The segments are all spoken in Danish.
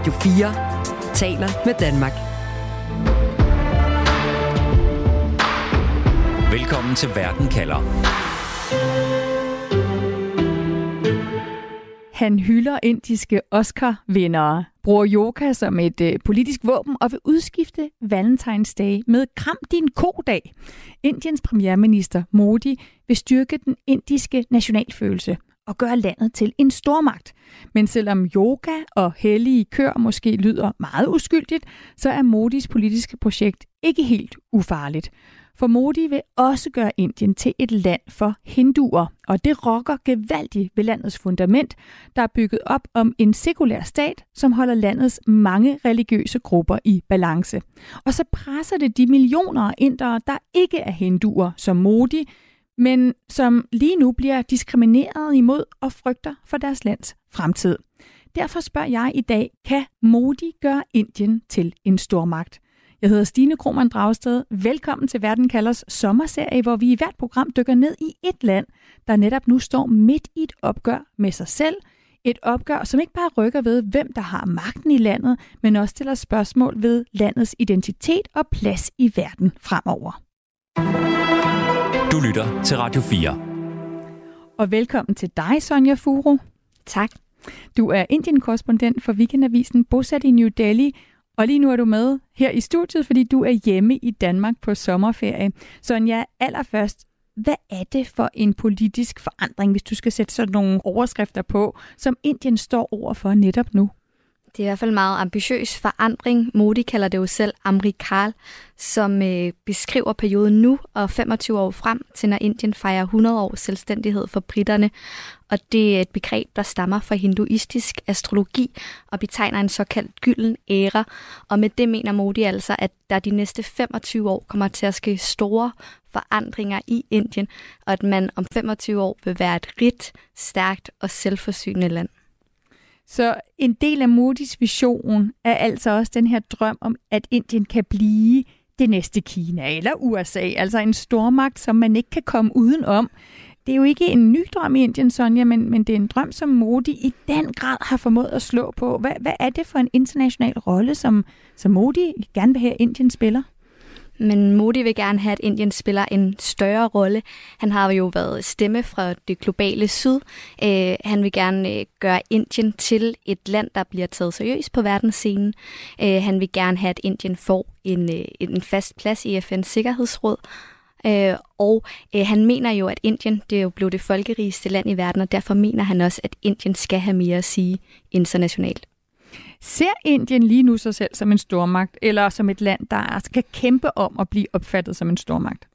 Radio 4 taler med Danmark. Velkommen til Verden kalder. Han hylder indiske Oscar-vindere, bruger yoga som et øh, politisk våben og vil udskifte Valentine's Day med Kram din ko-dag. Indiens premierminister Modi vil styrke den indiske nationalfølelse og gøre landet til en stormagt. Men selvom yoga og hellige kør måske lyder meget uskyldigt, så er Modis politiske projekt ikke helt ufarligt. For Modi vil også gøre Indien til et land for hinduer, og det rokker gevaldigt ved landets fundament, der er bygget op om en sekulær stat, som holder landets mange religiøse grupper i balance. Og så presser det de millioner af indere, der ikke er hinduer, som Modi, men som lige nu bliver diskrimineret imod og frygter for deres lands fremtid. Derfor spørger jeg i dag, kan Modi gøre Indien til en stormagt? Jeg hedder Stine Krohmann Dragsted. Velkommen til Verden Kalders sommerserie, hvor vi i hvert program dykker ned i et land, der netop nu står midt i et opgør med sig selv. Et opgør, som ikke bare rykker ved, hvem der har magten i landet, men også stiller spørgsmål ved landets identitet og plads i verden fremover. Du lytter til Radio 4. Og velkommen til dig, Sonja Furo. Tak. Du er Indien-korrespondent for Weekendavisen, bosat i New Delhi, og lige nu er du med her i studiet, fordi du er hjemme i Danmark på sommerferie. Sonja, allerførst, hvad er det for en politisk forandring, hvis du skal sætte sådan nogle overskrifter på, som Indien står over for netop nu? Det er i hvert fald en meget ambitiøs forandring. Modi kalder det jo selv Amrikal, som øh, beskriver perioden nu og 25 år frem til, når Indien fejrer 100 år selvstændighed for britterne. Og det er et begreb, der stammer fra hinduistisk astrologi og betegner en såkaldt gylden æra. Og med det mener Modi altså, at der de næste 25 år kommer til at ske store forandringer i Indien, og at man om 25 år vil være et rigt, stærkt og selvforsynende land. Så en del af Modis vision er altså også den her drøm om, at Indien kan blive det næste Kina eller USA, altså en stormagt, som man ikke kan komme udenom. Det er jo ikke en ny drøm i Indien, Sonja, men, men det er en drøm, som Modi i den grad har formået at slå på. Hvad, hvad er det for en international rolle, som, som Modi gerne vil have, Indien spiller? Men Modi vil gerne have, at Indien spiller en større rolle. Han har jo været stemme fra det globale syd. Øh, han vil gerne øh, gøre Indien til et land, der bliver taget seriøst på verdensscenen. Øh, han vil gerne have, at Indien får en, øh, en fast plads i FN's Sikkerhedsråd. Øh, og øh, han mener jo, at Indien det er jo blevet det folkerigeste land i verden, og derfor mener han også, at Indien skal have mere at sige internationalt. Ser Indien lige nu sig selv som en stormagt, eller som et land, der skal kæmpe om at blive opfattet som en stormagt?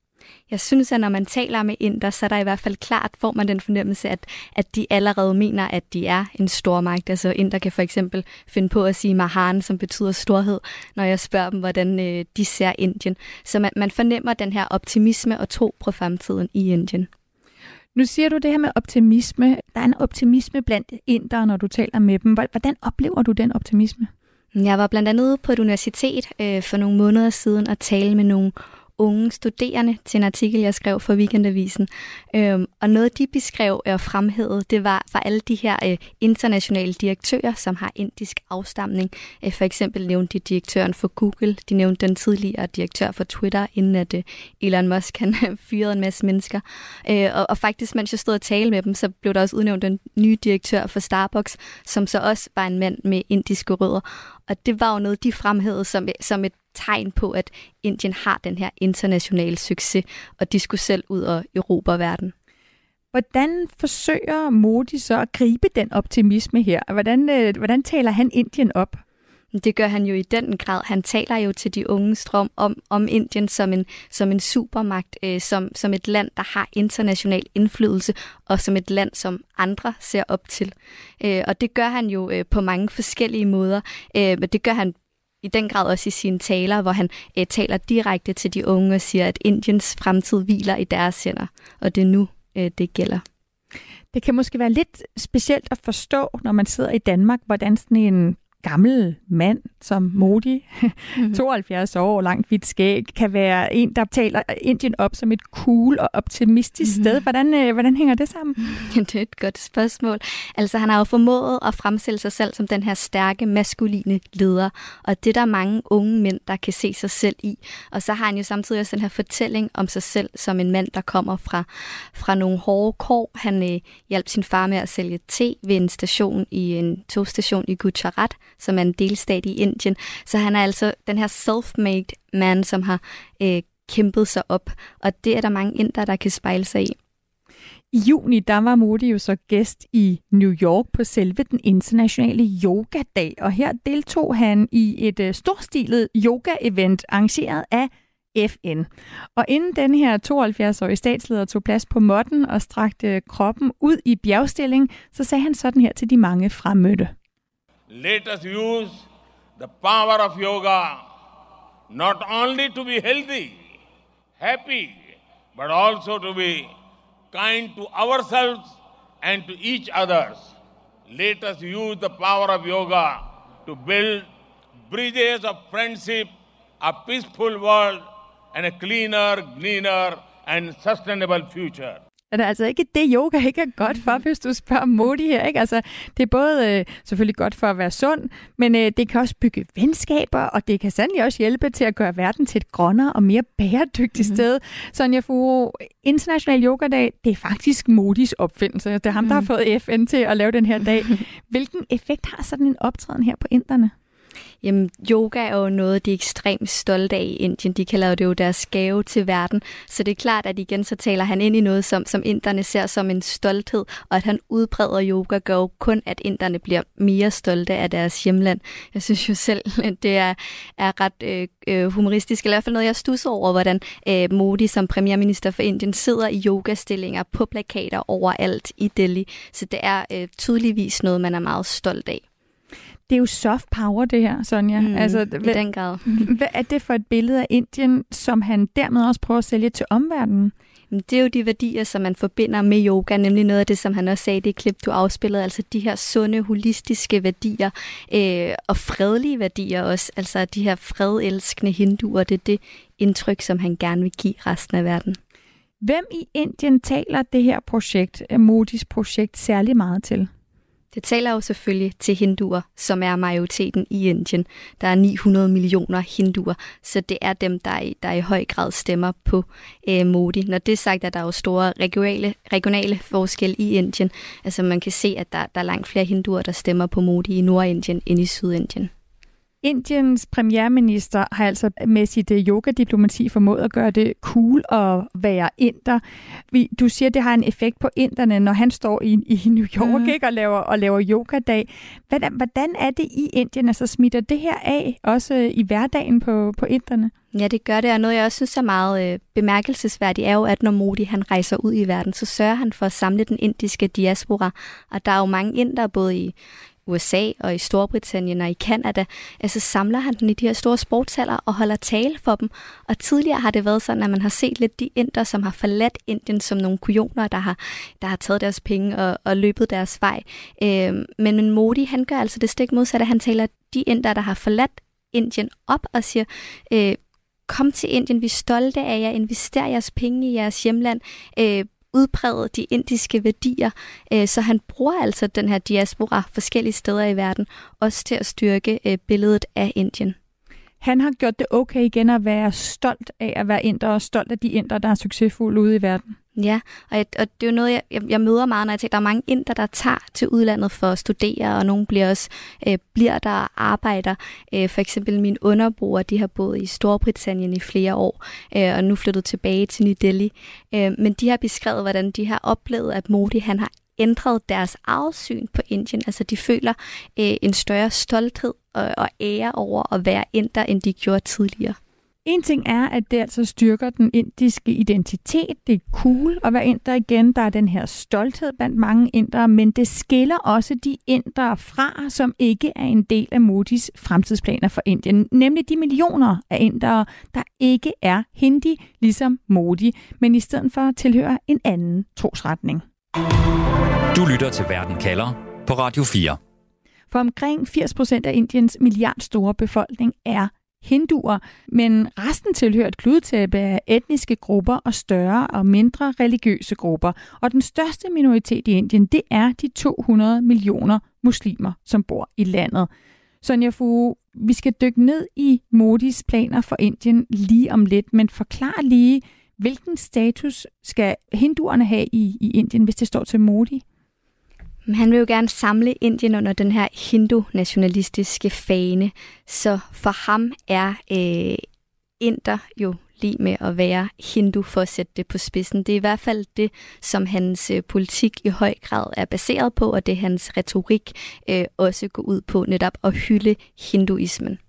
Jeg synes, at når man taler med inder, så er der i hvert fald klart, får man den fornemmelse, at, at de allerede mener, at de er en stormagt. Altså inder kan for eksempel finde på at sige Mahan, som betyder storhed, når jeg spørger dem, hvordan øh, de ser Indien. Så man, man fornemmer den her optimisme og tro på fremtiden i Indien. Nu siger du det her med optimisme. Der er en optimisme blandt indere, når du taler med dem. Hvordan oplever du den optimisme? Jeg var blandt andet på et universitet øh, for nogle måneder siden og tale med nogle unge studerende til en artikel, jeg skrev for Weekendavisen. Øhm, og noget, de beskrev og fremhævede, det var for alle de her øh, internationale direktører, som har indisk afstamning. Øh, for eksempel nævnte de direktøren for Google, de nævnte den tidligere direktør for Twitter, inden at øh, Elon Musk han fyrede en masse mennesker. Øh, og, og faktisk, mens jeg stod og talte med dem, så blev der også udnævnt en ny direktør for Starbucks, som så også var en mand med indiske rødder. Og det var jo noget, de fremhævede som, som et tegn på, at Indien har den her internationale succes, og de skulle selv ud og erobre verden. Hvordan forsøger Modi så at gribe den optimisme her? Hvordan, øh, hvordan taler han Indien op? Det gør han jo i den grad. Han taler jo til de unge strøm om, om Indien som en, som en supermagt, øh, som, som et land, der har international indflydelse, og som et land, som andre ser op til. Øh, og det gør han jo øh, på mange forskellige måder. Øh, men det gør han i den grad også i sine taler, hvor han øh, taler direkte til de unge og siger, at Indiens fremtid hviler i deres hænder, og det er nu, øh, det gælder. Det kan måske være lidt specielt at forstå, når man sidder i Danmark, hvordan sådan en gammel mand som Modi, 72 år, langt hvidt skæg, kan være en, der taler Indien op som et cool og optimistisk sted. Hvordan, øh, hvordan hænger det sammen? det er et godt spørgsmål. Altså, han har jo formået at fremstille sig selv som den her stærke, maskuline leder, og det er der mange unge mænd, der kan se sig selv i. Og så har han jo samtidig også den her fortælling om sig selv som en mand, der kommer fra, fra nogle hårde kår. Han øh, hjalp sin far med at sælge te ved en station i en togstation i Gujarat, som er en delstat i Indien. Så han er altså den her self-made man, som har øh, kæmpet sig op, og det er der mange indere, der kan spejle sig i. I juni, der var Modi jo så gæst i New York på selve den internationale yogadag, og her deltog han i et øh, storstilet yoga-event arrangeret af FN. Og inden den her 72-årige statsleder tog plads på måtten og strakte kroppen ud i bjergstilling, så sagde han sådan her til de mange fremmødte. Let us use the power of yoga not only to be healthy, happy, but also to be kind to ourselves and to each others. Let us use the power of yoga to build bridges of friendship, a peaceful world, and a cleaner, greener, and sustainable future. Er det altså ikke det, yoga ikke er godt for, hvis du spørger Modi her. Ikke? Altså, det er både øh, selvfølgelig godt for at være sund, men øh, det kan også bygge venskaber, og det kan sandelig også hjælpe til at gøre verden til et grønnere og mere bæredygtigt mm. sted. Sonja Furo, International Yoga Dag, det er faktisk Modis opfindelse. Det er ham, der har mhm. fået FN til at lave den her dag. Hvilken effekt har sådan en optræden her på inderne? Jamen, yoga er jo noget, de er ekstremt stolte af i Indien. De kalder det jo deres gave til verden. Så det er klart, at igen så taler han ind i noget, som, som inderne ser som en stolthed, og at han udbreder yoga gør jo kun, at inderne bliver mere stolte af deres hjemland. Jeg synes jo selv, at det er, er ret øh, øh humoristisk, eller i hvert fald noget, jeg stusser over, hvordan øh, Modi som premierminister for Indien sidder i yogastillinger på plakater overalt i Delhi. Så det er øh, tydeligvis noget, man er meget stolt af det er jo soft power, det her, Sonja. Mm, altså, I den grad. hvad er det for et billede af Indien, som han dermed også prøver at sælge til omverdenen? Det er jo de værdier, som man forbinder med yoga, nemlig noget af det, som han også sagde i det klip, du afspillede, altså de her sunde, holistiske værdier, øh, og fredelige værdier også, altså de her fredelskende hinduer, det er det indtryk, som han gerne vil give resten af verden. Hvem i Indien taler det her projekt, Modis projekt, særlig meget til? Det taler jo selvfølgelig til hinduer, som er majoriteten i Indien. Der er 900 millioner hinduer, så det er dem, der i, der i høj grad stemmer på øh, Modi. Når det er sagt, at der er jo store regionale, regionale forskelle i Indien. Altså man kan se, at der, der er langt flere hinduer, der stemmer på Modi i Nordindien end i Sydindien. Indiens premierminister har altså med sit øh, yoga-diplomati formået at gøre det cool at være inder. Du siger, det har en effekt på inderne, når han står i, i New York mm. ikke, og laver, og laver yoga-dag. Hvordan, hvordan er det i Indien? Altså smitter det her af, også øh, i hverdagen på, på inderne? Ja, det gør det, og noget jeg også synes er meget øh, bemærkelsesværdigt, er jo, at når Modi han rejser ud i verden, så sørger han for at samle den indiske diaspora, og der er jo mange inder både i USA og i Storbritannien og i Kanada, altså samler han den i de her store sportshaller og holder tale for dem. Og tidligere har det været sådan, at man har set lidt de inder, som har forladt Indien som nogle kujoner, der har, der har taget deres penge og, og løbet deres vej. Øhm, men, men Modi, han gør altså det stik modsatte. Han taler de inder, der har forladt Indien op og siger, øh, kom til Indien, vi er stolte af jer, invester jeres penge i jeres hjemland, øh, udpræget de indiske værdier. Øh, så han bruger altså den her diaspora forskellige steder i verden, også til at styrke øh, billedet af Indien. Han har gjort det okay igen at være stolt af at være inder, og stolt af de indre, der er succesfulde ude i verden. Ja, og, jeg, og det er jo noget, jeg, jeg møder meget, når jeg tænker, der er mange indre, der tager til udlandet for at studere, og nogle bliver også øh, bliver der og arbejder. Øh, for eksempel min underbror, de har boet i Storbritannien i flere år, øh, og nu flyttet tilbage til New Delhi. Øh, men de har beskrevet, hvordan de har oplevet, at Modi han har ændret deres afsyn på Indien. Altså de føler øh, en større stolthed og, og ære over at være inder, end de gjorde tidligere. En ting er, at det altså styrker den indiske identitet. Det er cool at være inder igen. Der er den her stolthed blandt mange indere, men det skiller også de indere fra, som ikke er en del af Modis fremtidsplaner for Indien. Nemlig de millioner af indere, der ikke er hindi, ligesom Modi, men i stedet for tilhører en anden trosretning. Du lytter til Verden kalder på Radio 4. For omkring 80% af Indiens milliardstore befolkning er hinduer, men resten tilhører et kludetæppe af etniske grupper og større og mindre religiøse grupper. Og den største minoritet i Indien, det er de 200 millioner muslimer, som bor i landet. Sonja Fu, vi skal dykke ned i Modis planer for Indien lige om lidt, men forklar lige, hvilken status skal hinduerne have i, i Indien, hvis det står til Modi? Han vil jo gerne samle Indien under den her hindu-nationalistiske fane, så for ham er øh, inder jo lige med at være hindu for at sætte det på spidsen. Det er i hvert fald det, som hans øh, politik i høj grad er baseret på, og det hans retorik øh, også går ud på netop at hylde hinduismen.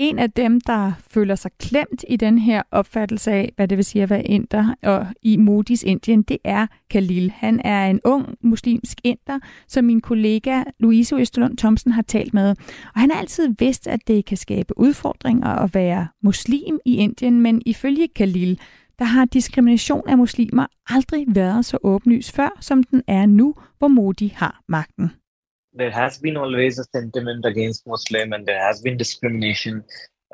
En af dem, der føler sig klemt i den her opfattelse af, hvad det vil sige at være inder og i Modis Indien, det er Khalil. Han er en ung muslimsk inder, som min kollega Louise Østerlund Thomsen har talt med. Og han har altid vidst, at det kan skabe udfordringer at være muslim i Indien, men ifølge Khalil, der har diskrimination af muslimer aldrig været så åbenlys før, som den er nu, hvor Modi har magten there has been always a sentiment against Muslim and there has been discrimination.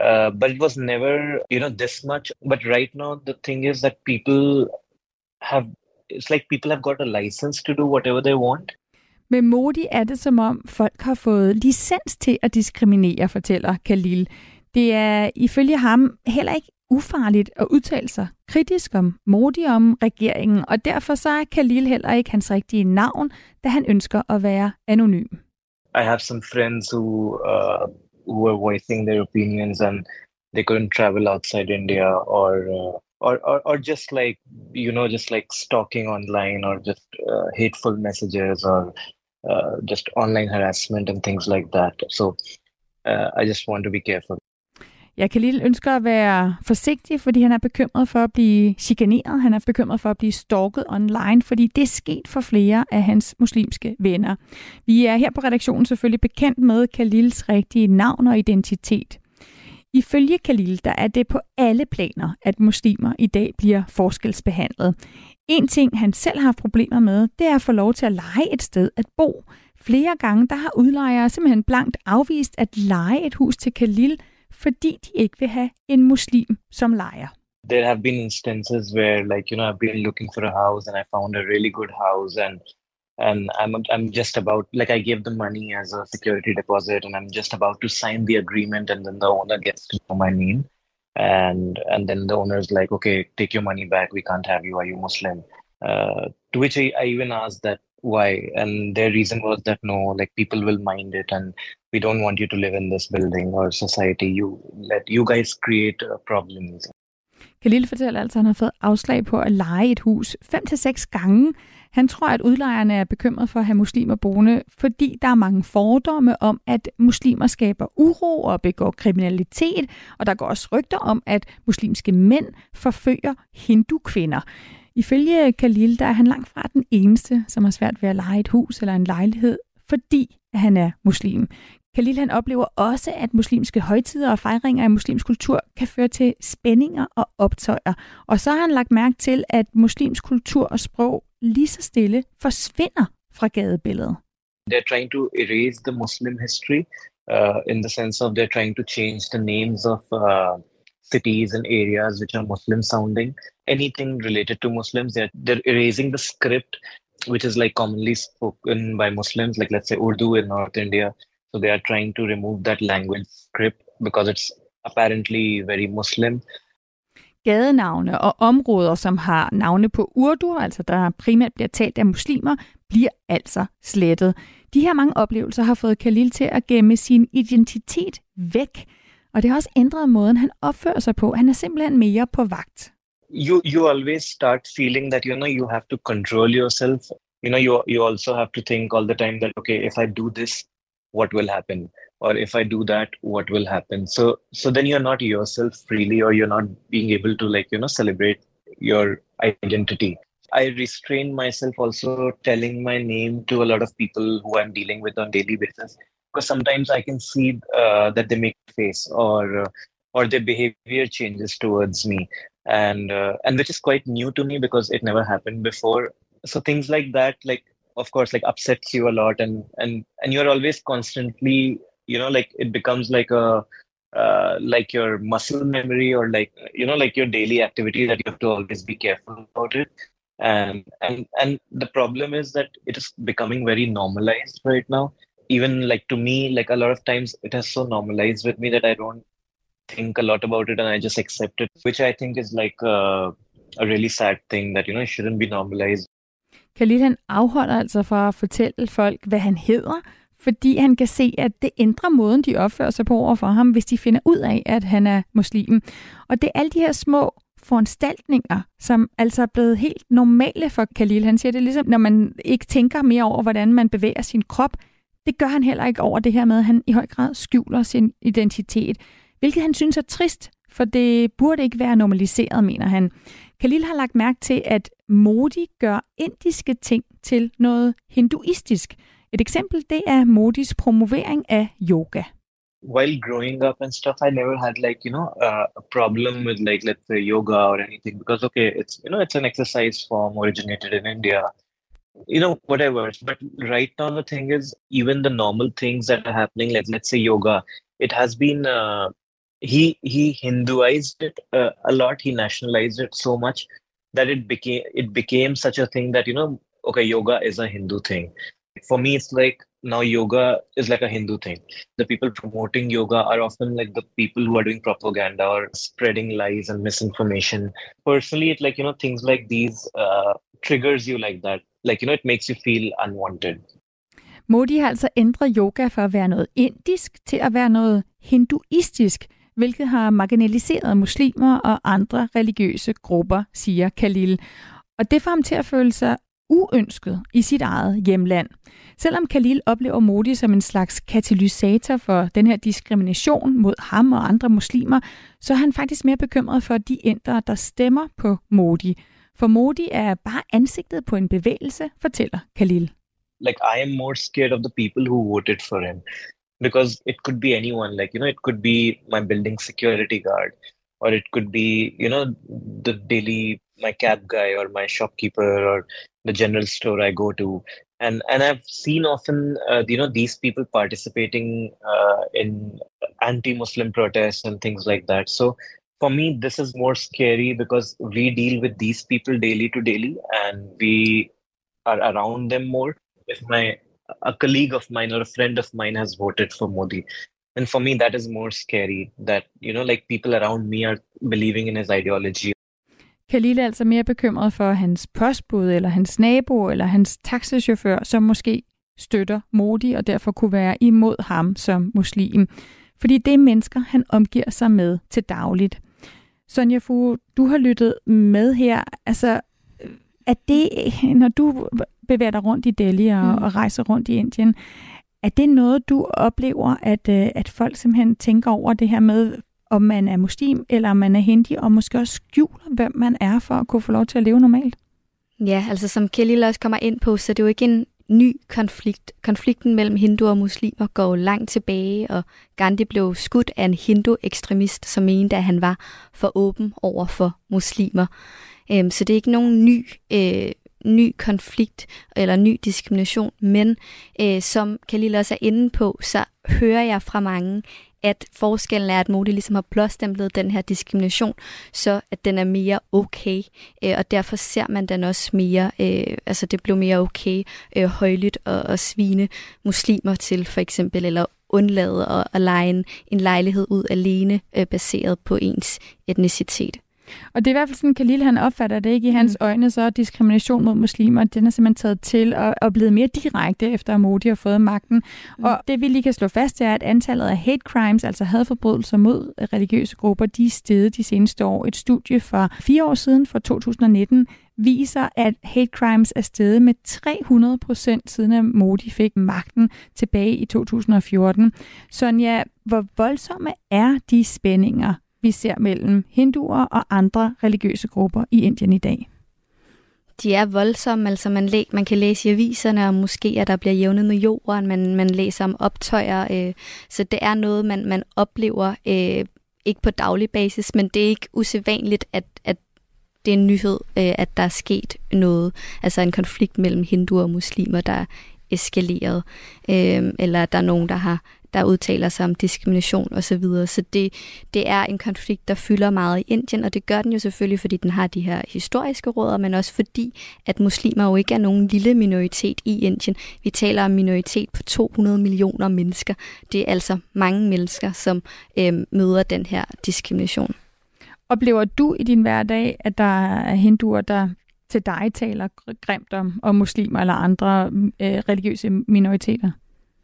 Uh, but it was never, you know, this much. But right now, the thing is that people have, it's like people have got a license to do whatever they want. Med Modi er det som om folk har fået licens til at diskriminere, fortæller Khalil. Det er ifølge ham heller ikke ufarligt at udtale sig kritisk om Modi om regeringen, og derfor så er Khalil heller ikke hans rigtige navn, da han ønsker at være anonym. I have some friends who uh, who were voicing their opinions and they couldn't travel outside India or uh, or, or or just like you know just like stalking online or just uh, hateful messages or uh, just online harassment and things like that. So uh, I just want to be careful. Ja, Khalil ønsker at være forsigtig, fordi han er bekymret for at blive chikaneret. Han er bekymret for at blive stalket online, fordi det er sket for flere af hans muslimske venner. Vi er her på redaktionen selvfølgelig bekendt med Khalils rigtige navn og identitet. Ifølge Khalil, der er det på alle planer, at muslimer i dag bliver forskelsbehandlet. En ting, han selv har haft problemer med, det er at få lov til at lege et sted at bo. Flere gange, der har udlejere simpelthen blankt afvist at lege et hus til Khalil, fordi de ikke vil have en muslim som lejer. There have been instances where, like you know, I've been looking for a house and I found a really good house, and and I'm I'm just about like I gave the money as a security deposit, and I'm just about to sign the agreement, and then the owner gets to know my name, and and then the owner's like, okay, take your money back. We can't have you. Are you Muslim? Uh, to which I, I even asked that why, and their reason was that no, like people will mind it, and we don't want you to live in this building or society. You let you guys create problems. Khalil fortæller altså, at han har fået afslag på at lege et hus 5-6 gange. Han tror, at udlejerne er bekymret for at have muslimer boende, fordi der er mange fordomme om, at muslimer skaber uro og begår kriminalitet, og der går også rygter om, at muslimske mænd forfører hindu-kvinder. Ifølge Khalil, der er han langt fra den eneste, som har svært ved at lege et hus eller en lejlighed, fordi han er muslim. Khalil han oplever også, at muslimske højtider og fejringer af muslimsk kultur kan føre til spændinger og optøjer. Og så har han lagt mærke til, at muslimsk kultur og sprog lige så stille forsvinder fra gadebilledet. They're trying to erase the Muslim history uh, in the sense of they're trying to change the names of uh, cities and areas which are Muslim sounding. Anything related to Muslims, they're, they're erasing the script which is like commonly spoken by Muslims, like let's say Urdu in North India. So they are trying to remove that language script because it's apparently very Muslim. Gadenavne og områder, som har navne på urdu, altså der primært bliver talt af muslimer, bliver altså slettet. De her mange oplevelser har fået Khalil til at gemme sin identitet væk. Og det har også ændret måden, han opfører sig på. Han er simpelthen mere på vagt. You you always start feeling that you know you have to control yourself. You know you you also have to think all the time that okay if I do this what will happen or if i do that what will happen. So so then you're not yourself freely or you're not being able to like you know celebrate your identity. I restrain myself also telling my name to a lot of people who i'm dealing with on daily basis because sometimes i can see uh, that they make face or uh, or their behavior changes towards me. And uh, and which is quite new to me because it never happened before. So things like that like of course like upsets you a lot and and and you're always constantly you know like it becomes like a uh, like your muscle memory or like you know like your daily activity that you have to always be careful about it. And and and the problem is that it is becoming very normalized right now. Even like to me like a lot of times it has so normalized with me that i don't think a lot about it and i just accept it which i think is like a, a really sad thing that you know it shouldn't be normalized Khalil han afholder altså fra at fortælle folk, hvad han hedder, fordi han kan se, at det ændrer måden, de opfører sig på over for ham, hvis de finder ud af, at han er muslim. Og det er alle de her små foranstaltninger, som altså er blevet helt normale for Khalil. Han siger, det er ligesom, når man ikke tænker mere over, hvordan man bevæger sin krop. Det gør han heller ikke over det her med, at han i høj grad skjuler sin identitet. Hvilket han synes er trist, for det burde ikke være normaliseret, mener han. Khalil har lagt mærke til, at Modi gør indiske ting til noget hinduistisk. Et eksempel, det er Modis promovering af yoga. while growing up and stuff i never had like you know uh, a problem with like let's say yoga or anything because okay it's you know it's an exercise form originated in india you know whatever but right now the thing is even the normal things that are happening like let's say yoga it has been uh, he he hinduized it uh, a lot. He nationalized it so much that it became it became such a thing that you know okay yoga is a hindu thing. For me it's like now yoga is like a hindu thing. The people promoting yoga are often like the people who are doing propaganda or spreading lies and misinformation. Personally it like you know things like these uh, triggers you like that. Like you know it makes you feel unwanted. Modi har altså ændret yoga fra at være noget indisk til at være noget hinduistisk, hvilket har marginaliseret muslimer og andre religiøse grupper, siger Khalil. Og det får ham til at føle sig uønsket i sit eget hjemland. Selvom Khalil oplever Modi som en slags katalysator for den her diskrimination mod ham og andre muslimer, så er han faktisk mere bekymret for de indere, der stemmer på Modi. For Modi er bare ansigtet på en bevægelse, fortæller Khalil. like i am more scared of the people who voted for him because it could be anyone like you know it could be my building security guard or it could be you know the daily my cab guy or my shopkeeper or the general store i go to. And and i've seen often uh, you know these people participating uh, in anti-muslim protests and things like that. So for me this is more scary because we deal with these people daily to daily and we are around them more. If my a colleague of mine or a friend of mine has voted for Modi. And for me, that is more scary that, you know, like people around me are believing in his ideology. Khalil er altså mere bekymret for hans postbud, eller hans nabo, eller hans taxachauffør, som måske støtter Modi, og derfor kunne være imod ham som muslim. Fordi det er mennesker, han omgiver sig med til dagligt. Sonja Fu, du har lyttet med her. Altså, er det, når du bevæger dig rundt i Delhi og, mm. og rejser rundt i Indien, er det noget, du oplever, at, øh, at folk simpelthen tænker over det her med, om man er muslim eller om man er hindi, og måske også skjuler, hvem man er for at kunne få lov til at leve normalt? Ja, altså som Kelly også kommer ind på, så det er jo ikke en ny konflikt. Konflikten mellem hinduer og muslimer går langt tilbage, og Gandhi blev skudt af en hindu-ekstremist, som mente, at han var for åben over for muslimer. Øhm, så det er ikke nogen ny, øh, ny konflikt eller ny diskrimination, men øh, som Khalil også er inde på, så hører jeg fra mange, at forskellen er, at Modi ligesom har blåstemplet den her diskrimination, så at den er mere okay, øh, og derfor ser man den også mere, øh, altså det blev mere okay, øh, højlydt at, at svine muslimer til for eksempel, eller undlade at, at lege en, en lejlighed ud alene, øh, baseret på ens etnicitet. Og det er i hvert fald sådan, Khalil han opfatter det ikke i hans mm. øjne, så er diskrimination mod muslimer, den er simpelthen taget til og, og blevet mere direkte efter at Modi har fået magten. Mm. Og det vi lige kan slå fast er, at antallet af hate crimes, altså hadforbrydelser mod religiøse grupper, de er steget de seneste år. Et studie for fire år siden, fra 2019, viser, at hate crimes er steget med 300 procent siden at Modi fik magten tilbage i 2014. Sonja, hvor voldsomme er de spændinger, vi ser mellem hinduer og andre religiøse grupper i Indien i dag? De er voldsomme, altså man, læ- man kan læse i aviserne om måske, at der bliver jævnet med jorden, man, man læser om optøjer, øh, så det er noget, man, man oplever, øh, ikke på daglig basis, men det er ikke usædvanligt, at, at det er en nyhed, øh, at der er sket noget, altså en konflikt mellem hinduer og muslimer, der er eskaleret, øh, eller at der er nogen, der har der udtaler sig om diskrimination osv. Så, videre. så det, det er en konflikt, der fylder meget i Indien, og det gør den jo selvfølgelig, fordi den har de her historiske råder, men også fordi, at muslimer jo ikke er nogen lille minoritet i Indien. Vi taler om minoritet på 200 millioner mennesker. Det er altså mange mennesker, som øh, møder den her diskrimination. Oplever du i din hverdag, at der er hinduer, der til dig taler grimt om, om muslimer eller andre øh, religiøse minoriteter?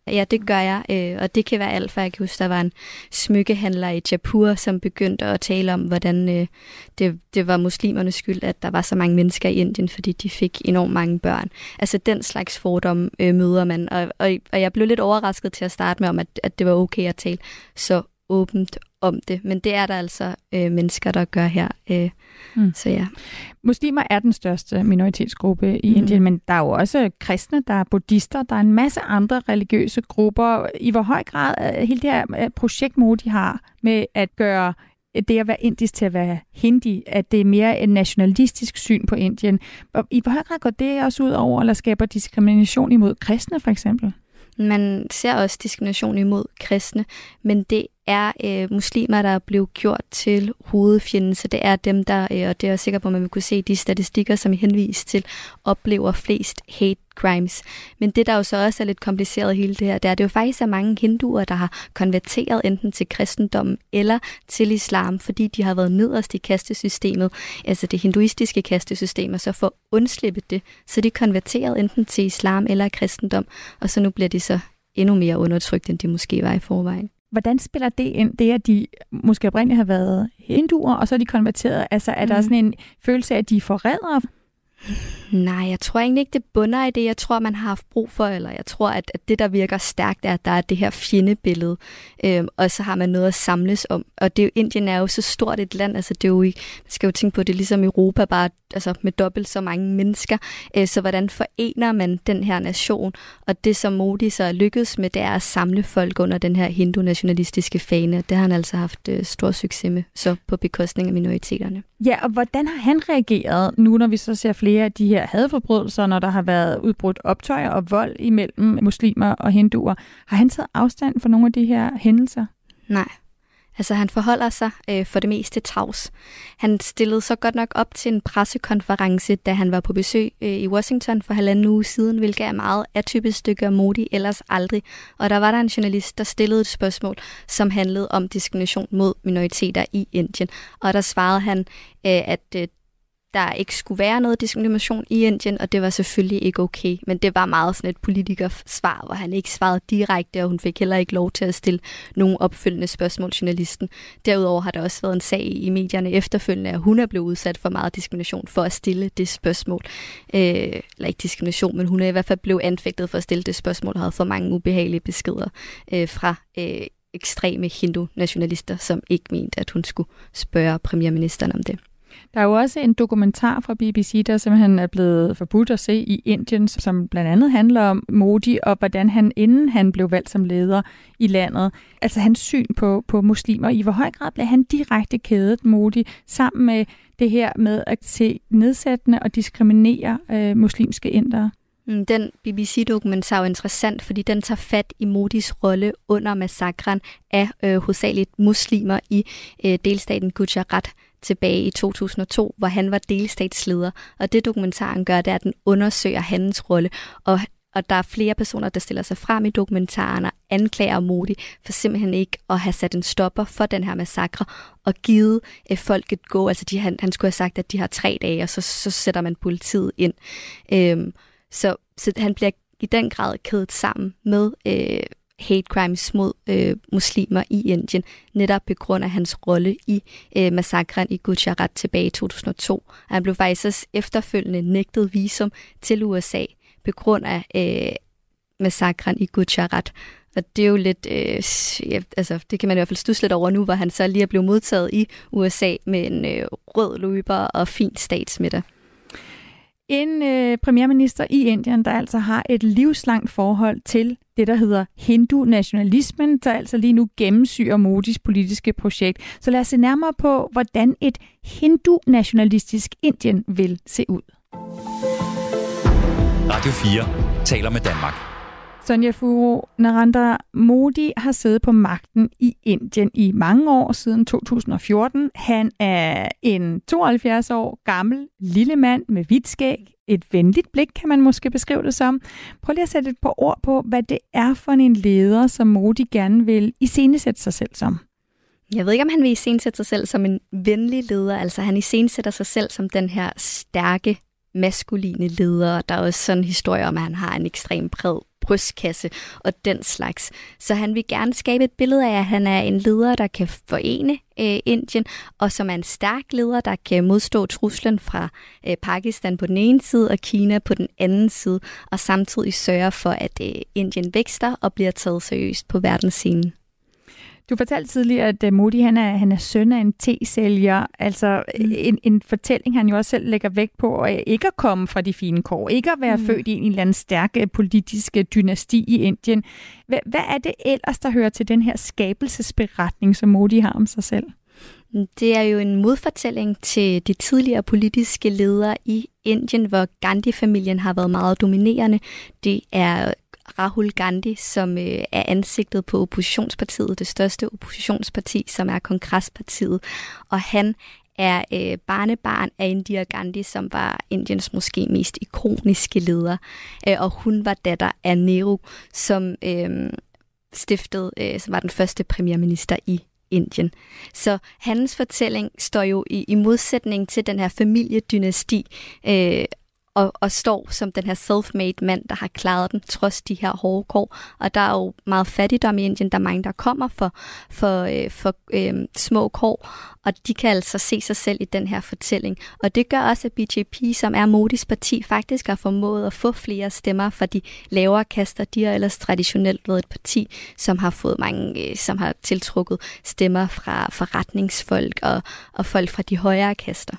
Ja, det gør jeg, øh, og det kan være alt, for jeg kan huske, der var en smykkehandler i Jaipur, som begyndte at tale om, hvordan øh, det, det var muslimernes skyld, at der var så mange mennesker i Indien, fordi de fik enormt mange børn. Altså den slags fordom øh, møder man, og, og, og jeg blev lidt overrasket til at starte med om, at, at det var okay at tale så åbent om det, men det er der altså øh, mennesker, der gør her. Øh, mm. Så ja. Muslimer er den største minoritetsgruppe i mm. Indien, men der er jo også kristne, der er buddhister, der er en masse andre religiøse grupper. I hvor høj grad er hele det her øh, projekt, Modi har med at gøre det at være indisk til at være hindi, at det er mere en nationalistisk syn på Indien. I hvor høj grad går det også ud over, eller skaber diskrimination imod kristne for eksempel? Man ser også diskrimination imod kristne, men det er øh, muslimer, der er blevet gjort til hovedfjenden, så det er dem, der, øh, og det er jeg sikker på, at man vil kunne se de statistikker, som I henviser til, oplever flest hate crimes. Men det, der jo så også er lidt kompliceret hele det her, det er, at det jo faktisk er mange hinduer, der har konverteret enten til kristendommen eller til islam, fordi de har været nederst i kastesystemet, altså det hinduistiske kastesystem, og så for undslippet undslippe det, så de konverteret enten til islam eller kristendom, og så nu bliver de så endnu mere undertrykt, end de måske var i forvejen. Hvordan spiller det ind, det at de måske oprindeligt har været hinduer, og så er de konverteret? Altså er der mm. sådan en følelse af, at de er forrædere? Nej, jeg tror egentlig ikke, det bunder i det, jeg tror, man har haft brug for, eller jeg tror, at, at det, der virker stærkt, er, at der er det her fjendebillede, øhm, og så har man noget at samles om. Og det er jo, Indien er jo så stort et land, altså det er jo ikke, man skal jo tænke på, det er ligesom Europa, bare altså med dobbelt så mange mennesker. Øh, så hvordan forener man den her nation? Og det, som Modi så er lykkedes med, det er at samle folk under den her hindu-nationalistiske fane. Det har han altså haft øh, stor succes med, så på bekostning af minoriteterne. Ja, og hvordan har han reageret nu, når vi så ser flere af de her hadforbrydelser, når der har været udbrudt optøjer og vold imellem muslimer og hinduer? Har han taget afstand for nogle af de her hændelser? Nej. Altså han forholder sig øh, for det meste tavs. Han stillede så godt nok op til en pressekonference, da han var på besøg øh, i Washington for halvanden uge siden, hvilket er meget atypisk stykke af Modi ellers aldrig. Og der var der en journalist, der stillede et spørgsmål, som handlede om diskrimination mod minoriteter i Indien. Og der svarede han, øh, at øh, der ikke skulle være noget diskrimination i Indien, og det var selvfølgelig ikke okay. Men det var meget sådan et politikersvar, hvor han ikke svarede direkte, og hun fik heller ikke lov til at stille nogle opfølgende spørgsmål journalisten. Derudover har der også været en sag i medierne efterfølgende, at hun er blevet udsat for meget diskrimination for at stille det spørgsmål. Øh, eller ikke diskrimination, men hun er i hvert fald blevet anfægtet for at stille det spørgsmål, og havde for mange ubehagelige beskeder øh, fra øh, ekstreme hindu-nationalister, som ikke mente, at hun skulle spørge premierministeren om det. Der er jo også en dokumentar fra BBC, der simpelthen er blevet forbudt at se i Indien, som blandt andet handler om Modi og hvordan han, inden han blev valgt som leder i landet, altså hans syn på, på muslimer. I hvor høj grad blev han direkte kædet, Modi, sammen med det her med at se nedsættende og diskriminere øh, muslimske indere? Mm, den BBC-dokumentar er jo interessant, fordi den tager fat i Modis rolle under massakren af øh, hovedsageligt muslimer i øh, delstaten Gujarat tilbage i 2002, hvor han var delstatsleder. Og det dokumentaren gør, det er, at den undersøger hans rolle, og og der er flere personer, der stiller sig frem i dokumentaren og anklager Modi for simpelthen ikke at have sat en stopper for den her massakre og givet øh, folket gå. Altså de, han, han skulle have sagt, at de har tre dage, og så, så sætter man politiet ind. Øhm, så, så han bliver i den grad kædet sammen med øh, hate crimes mod øh, muslimer i Indien, netop på grund af hans rolle i øh, massakren i Gujarat tilbage i 2002. Han blev faktisk også efterfølgende nægtet visum til USA på grund af øh, massakren i Gujarat. Og det er jo lidt, øh, ja, altså det kan man i hvert fald stusse lidt over nu, hvor han så lige er blevet modtaget i USA med en øh, rød løber og fin statsmiddag. En øh, premierminister i Indien, der altså har et livslangt forhold til det, der hedder hindu-nationalismen, der altså lige nu gennemsyrer Modis politiske projekt. Så lad os se nærmere på, hvordan et hindu-nationalistisk Indien vil se ud. Radio 4 taler med Danmark. Sonja Furo, Narendra Modi har siddet på magten i Indien i mange år, siden 2014. Han er en 72 år gammel lille mand med hvidt skæg. Et venligt blik, kan man måske beskrive det som. Prøv lige at sætte et par ord på, hvad det er for en leder, som Modi gerne vil iscenesætte sig selv som. Jeg ved ikke, om han vil iscenesætte sig selv som en venlig leder. Altså, han iscenesætter sig selv som den her stærke, maskuline leder. Der er også sådan en historie om, at han har en ekstrem bred brystkasse og den slags. Så han vil gerne skabe et billede af, at han er en leder, der kan forene øh, Indien, og som er en stærk leder, der kan modstå truslen fra øh, Pakistan på den ene side og Kina på den anden side, og samtidig sørge for, at øh, Indien vækster og bliver taget seriøst på verdensscenen. Du fortalte tidligere, at øh, Modi han er, han er søn af en te-sælger. Altså mm. en, en fortælling, han jo også selv lægger vægt på, at ikke at komme fra de fine kår, ikke at være mm. født i en eller anden stærk øh, politisk øh, dynasti i Indien. Hvad, hvad er det ellers, der hører til den her skabelsesberetning, som Modi har om sig selv? Det er jo en modfortælling til de tidligere politiske ledere i Indien, hvor Gandhi-familien har været meget dominerende. Det er Rahul Gandhi, som øh, er ansigtet på oppositionspartiet, det største oppositionsparti, som er Kongresspartiet. Og han er øh, barnebarn af Indira Gandhi, som var Indiens måske mest ikoniske leder. Øh, og hun var datter af Nehru, som øh, stiftede, øh, som var den første premierminister i Indien. Så hans fortælling står jo i, i modsætning til den her familiedynasti, øh, og, og står som den her self-made mand, der har klaret den trods de her hårde kår. Og der er jo meget fattigdom i Indien. Der er mange, der kommer for, for, øh, for øh, små kår, og de kan altså se sig selv i den her fortælling. Og det gør også, at BJP, som er Modis parti, faktisk har formået at få flere stemmer for de lavere kaster. De har ellers traditionelt været et parti, som har fået mange, øh, som har tiltrukket stemmer fra forretningsfolk og, og folk fra de højere kaster.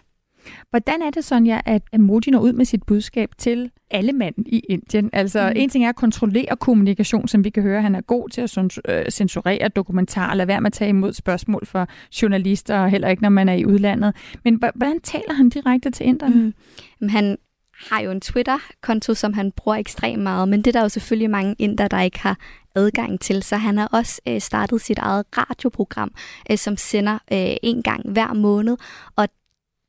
Hvordan er det, Sonja, at Modi når ud med sit budskab til alle mænd i Indien? Altså, mm. en ting er at kontrollere kommunikation, som vi kan høre, han er god til at øh, censurere dokumentarer, lade være med at tage imod spørgsmål fra journalister, og heller ikke, når man er i udlandet. Men hvordan taler han direkte til inderne? Mm. Han har jo en Twitter-konto, som han bruger ekstremt meget, men det er der jo selvfølgelig mange inder, der ikke har adgang til. Så han har også øh, startet sit eget radioprogram, øh, som sender øh, en gang hver måned, og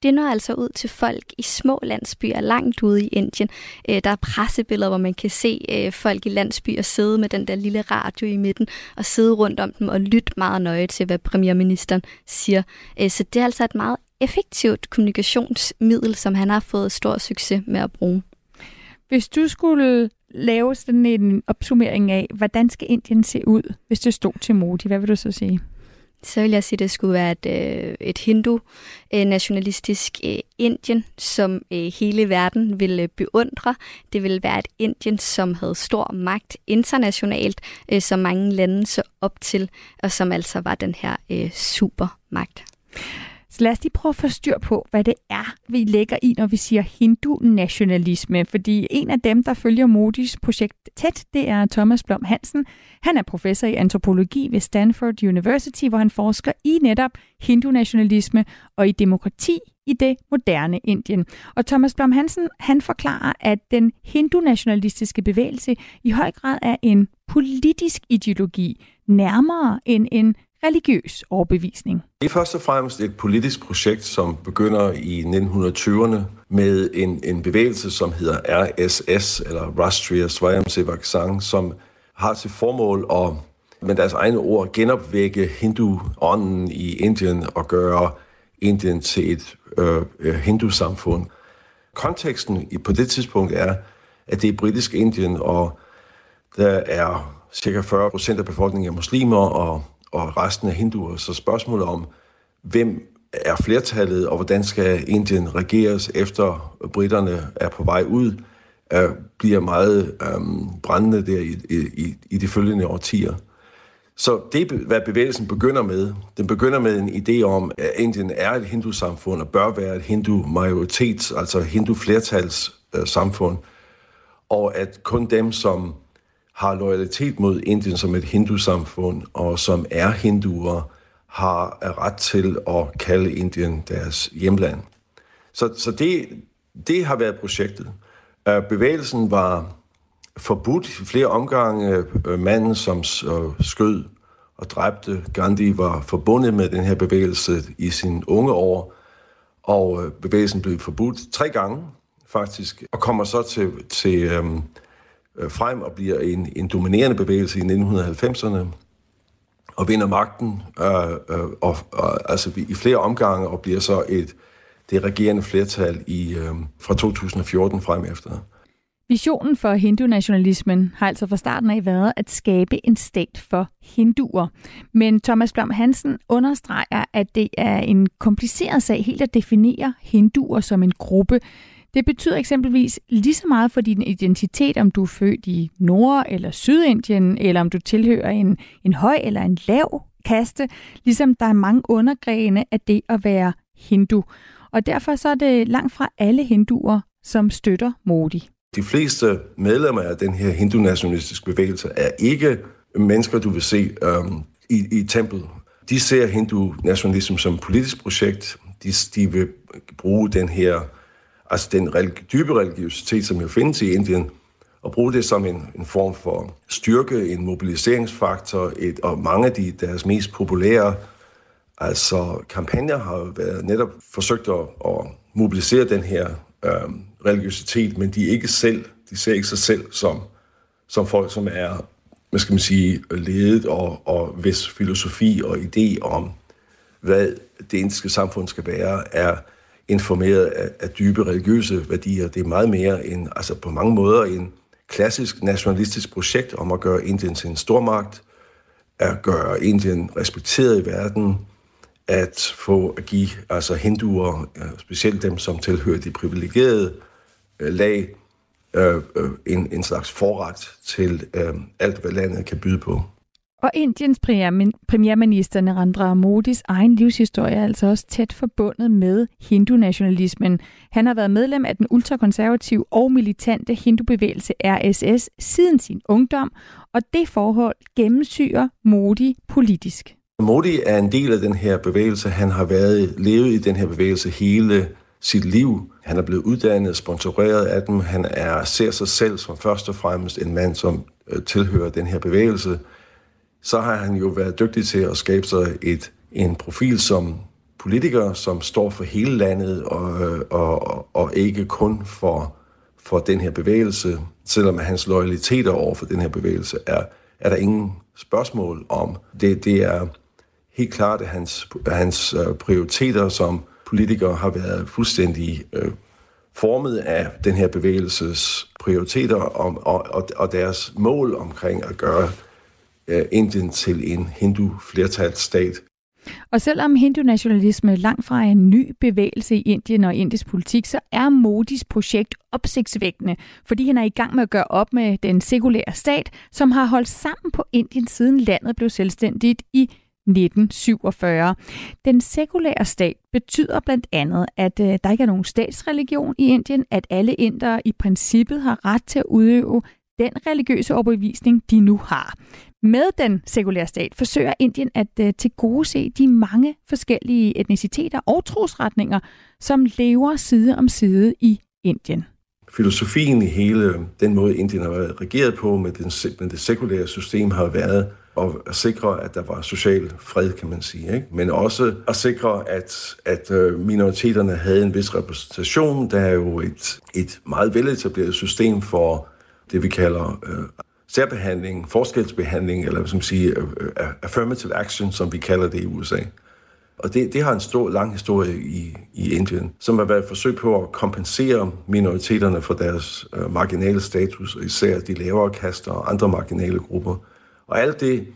det når altså ud til folk i små landsbyer langt ude i Indien. Øh, der er pressebilleder, hvor man kan se øh, folk i landsbyer sidde med den der lille radio i midten og sidde rundt om dem og lytte meget nøje til, hvad premierministeren siger. Øh, så det er altså et meget effektivt kommunikationsmiddel, som han har fået stor succes med at bruge. Hvis du skulle lave sådan en opsummering af, hvordan skal Indien se ud, hvis det stod til Modi, hvad vil du så sige? Så vil jeg sige, at det skulle være et, øh, et hindu-nationalistisk øh, øh, Indien, som øh, hele verden ville øh, beundre. Det ville være et Indien, som havde stor magt internationalt, øh, som mange lande så op til, og som altså var den her supermagt. Så lad os lige prøve at få styr på, hvad det er, vi lægger i, når vi siger hindu-nationalisme. Fordi en af dem, der følger Modis projekt tæt, det er Thomas Blom Hansen. Han er professor i antropologi ved Stanford University, hvor han forsker i netop hindu-nationalisme og i demokrati i det moderne Indien. Og Thomas Blom Hansen, han forklarer, at den hindu-nationalistiske bevægelse i høj grad er en politisk ideologi, nærmere end en religiøs overbevisning. Det er først og fremmest et politisk projekt, som begynder i 1920'erne med en, en bevægelse, som hedder RSS, eller Rashtriya Swayamsevak Sang, som har til formål at med deres egne ord genopvække hindu-ånden i Indien og gøre Indien til et øh, øh hindu-samfund. Konteksten på det tidspunkt er, at det er britisk Indien, og der er cirka 40 procent af befolkningen er muslimer, og og resten af hinduer. Så spørgsmålet om, hvem er flertallet, og hvordan skal Indien regeres efter britterne er på vej ud, er, bliver meget øhm, brændende der i, i, i de følgende årtier. Så det, hvad bevægelsen begynder med, den begynder med en idé om, at Indien er et hindu-samfund og bør være et hindu-majoritets, altså hindu-flertals øh, samfund, og at kun dem, som har loyalitet mod Indien som et hindusamfund, og som er hinduer, har ret til at kalde Indien deres hjemland. Så, så det, det har været projektet. Øh, bevægelsen var forbudt i flere omgange. Øh, manden, som øh, skød og dræbte Gandhi, var forbundet med den her bevægelse i sine unge år, og bevægelsen blev forbudt tre gange faktisk, og kommer så til, til øhm, Øh, frem og bliver en, en dominerende bevægelse i 1990'erne, og vinder magten øh, øh, og, og, altså i flere omgange, og bliver så et det regerende flertal i, øh, fra 2014 frem efter. Visionen for hindu-nationalismen har altså fra starten af været at skabe en stat for hinduer. Men Thomas Blom Hansen understreger, at det er en kompliceret sag helt at definere hinduer som en gruppe. Det betyder eksempelvis lige så meget for din identitet, om du er født i Nord- eller Sydindien, eller om du tilhører en, en høj eller en lav kaste, ligesom der er mange undergrene af det at være hindu. Og derfor så er det langt fra alle hinduer, som støtter Modi. De fleste medlemmer af den her hindu-nationalistiske bevægelse er ikke mennesker, du vil se øhm, i, i tempel. De ser hindu-nationalisme som et politisk projekt. De, de vil bruge den her, altså den religi- dybe religiøsitet, som jo findes i Indien, og bruge det som en, en form for styrke, en mobiliseringsfaktor, et, og mange af de, deres mest populære altså kampagner har været netop forsøgt at, at mobilisere den her øh, religiøsitet, men de er ikke selv, de ser ikke sig selv som, som folk, som er, hvad skal man sige, ledet og, og hvis filosofi og idé om, hvad det indiske samfund skal være, er informeret af, af dybe religiøse værdier. Det er meget mere en, altså på mange måder en klassisk nationalistisk projekt om at gøre Indien til en stormagt, at gøre Indien respekteret i verden, at få at give altså hinduer, øh, specielt dem, som tilhører de privilegerede øh, lag, øh, en, en slags forret til alt, hvad landet kan byde på. Og Indiens premierminister Narendra Modis egen livshistorie er altså også tæt forbundet med hindu-nationalismen. Han har været medlem af den ultrakonservative og militante hindubevægelse RSS siden sin ungdom, og det forhold gennemsyrer Modi politisk. Modi er en del af den her bevægelse. Han har været levet i den her bevægelse hele sit liv. Han er blevet uddannet, sponsoreret af dem. Han er, ser sig selv som først og fremmest en mand, som øh, tilhører den her bevægelse. Så har han jo været dygtig til at skabe sig et, en profil som politiker, som står for hele landet og, og, og ikke kun for, for den her bevægelse. Selvom hans loyaliteter over for den her bevægelse er, er der ingen spørgsmål om. Det, det er helt klart, at hans, hans øh, prioriteter som politiker har været fuldstændig øh, formet af den her bevægelses prioriteter og, og, og deres mål omkring at gøre Indien til en hindu-flertalsstat. Og selvom hindu-nationalisme langt fra er en ny bevægelse i Indien og indisk politik, så er Modis projekt opsigtsvækkende, fordi han er i gang med at gøre op med den sekulære stat, som har holdt sammen på Indien siden landet blev selvstændigt i 1947. Den sekulære stat betyder blandt andet, at øh, der ikke er nogen statsreligion i Indien, at alle indere i princippet har ret til at udøve den religiøse overbevisning, de nu har. Med den sekulære stat forsøger Indien at øh, tilgodese de mange forskellige etniciteter og trosretninger, som lever side om side i Indien. Filosofien i hele øh, den måde, Indien har været regeret på med, den, med det sekulære system, har været at sikre, at der var social fred, kan man sige. Ikke? Men også at sikre, at, at øh, minoriteterne havde en vis repræsentation. Der er jo et, et meget veletableret system for det, vi kalder øh, særbehandling, forskelsbehandling, eller hvad skal man sige, øh, øh, affirmative action, som vi kalder det i USA. Og det, det har en stor, lang historie i, i Indien, som har været et forsøg på at kompensere minoriteterne for deres øh, marginale status, og især de lavere kaster og andre marginale grupper. Og alt det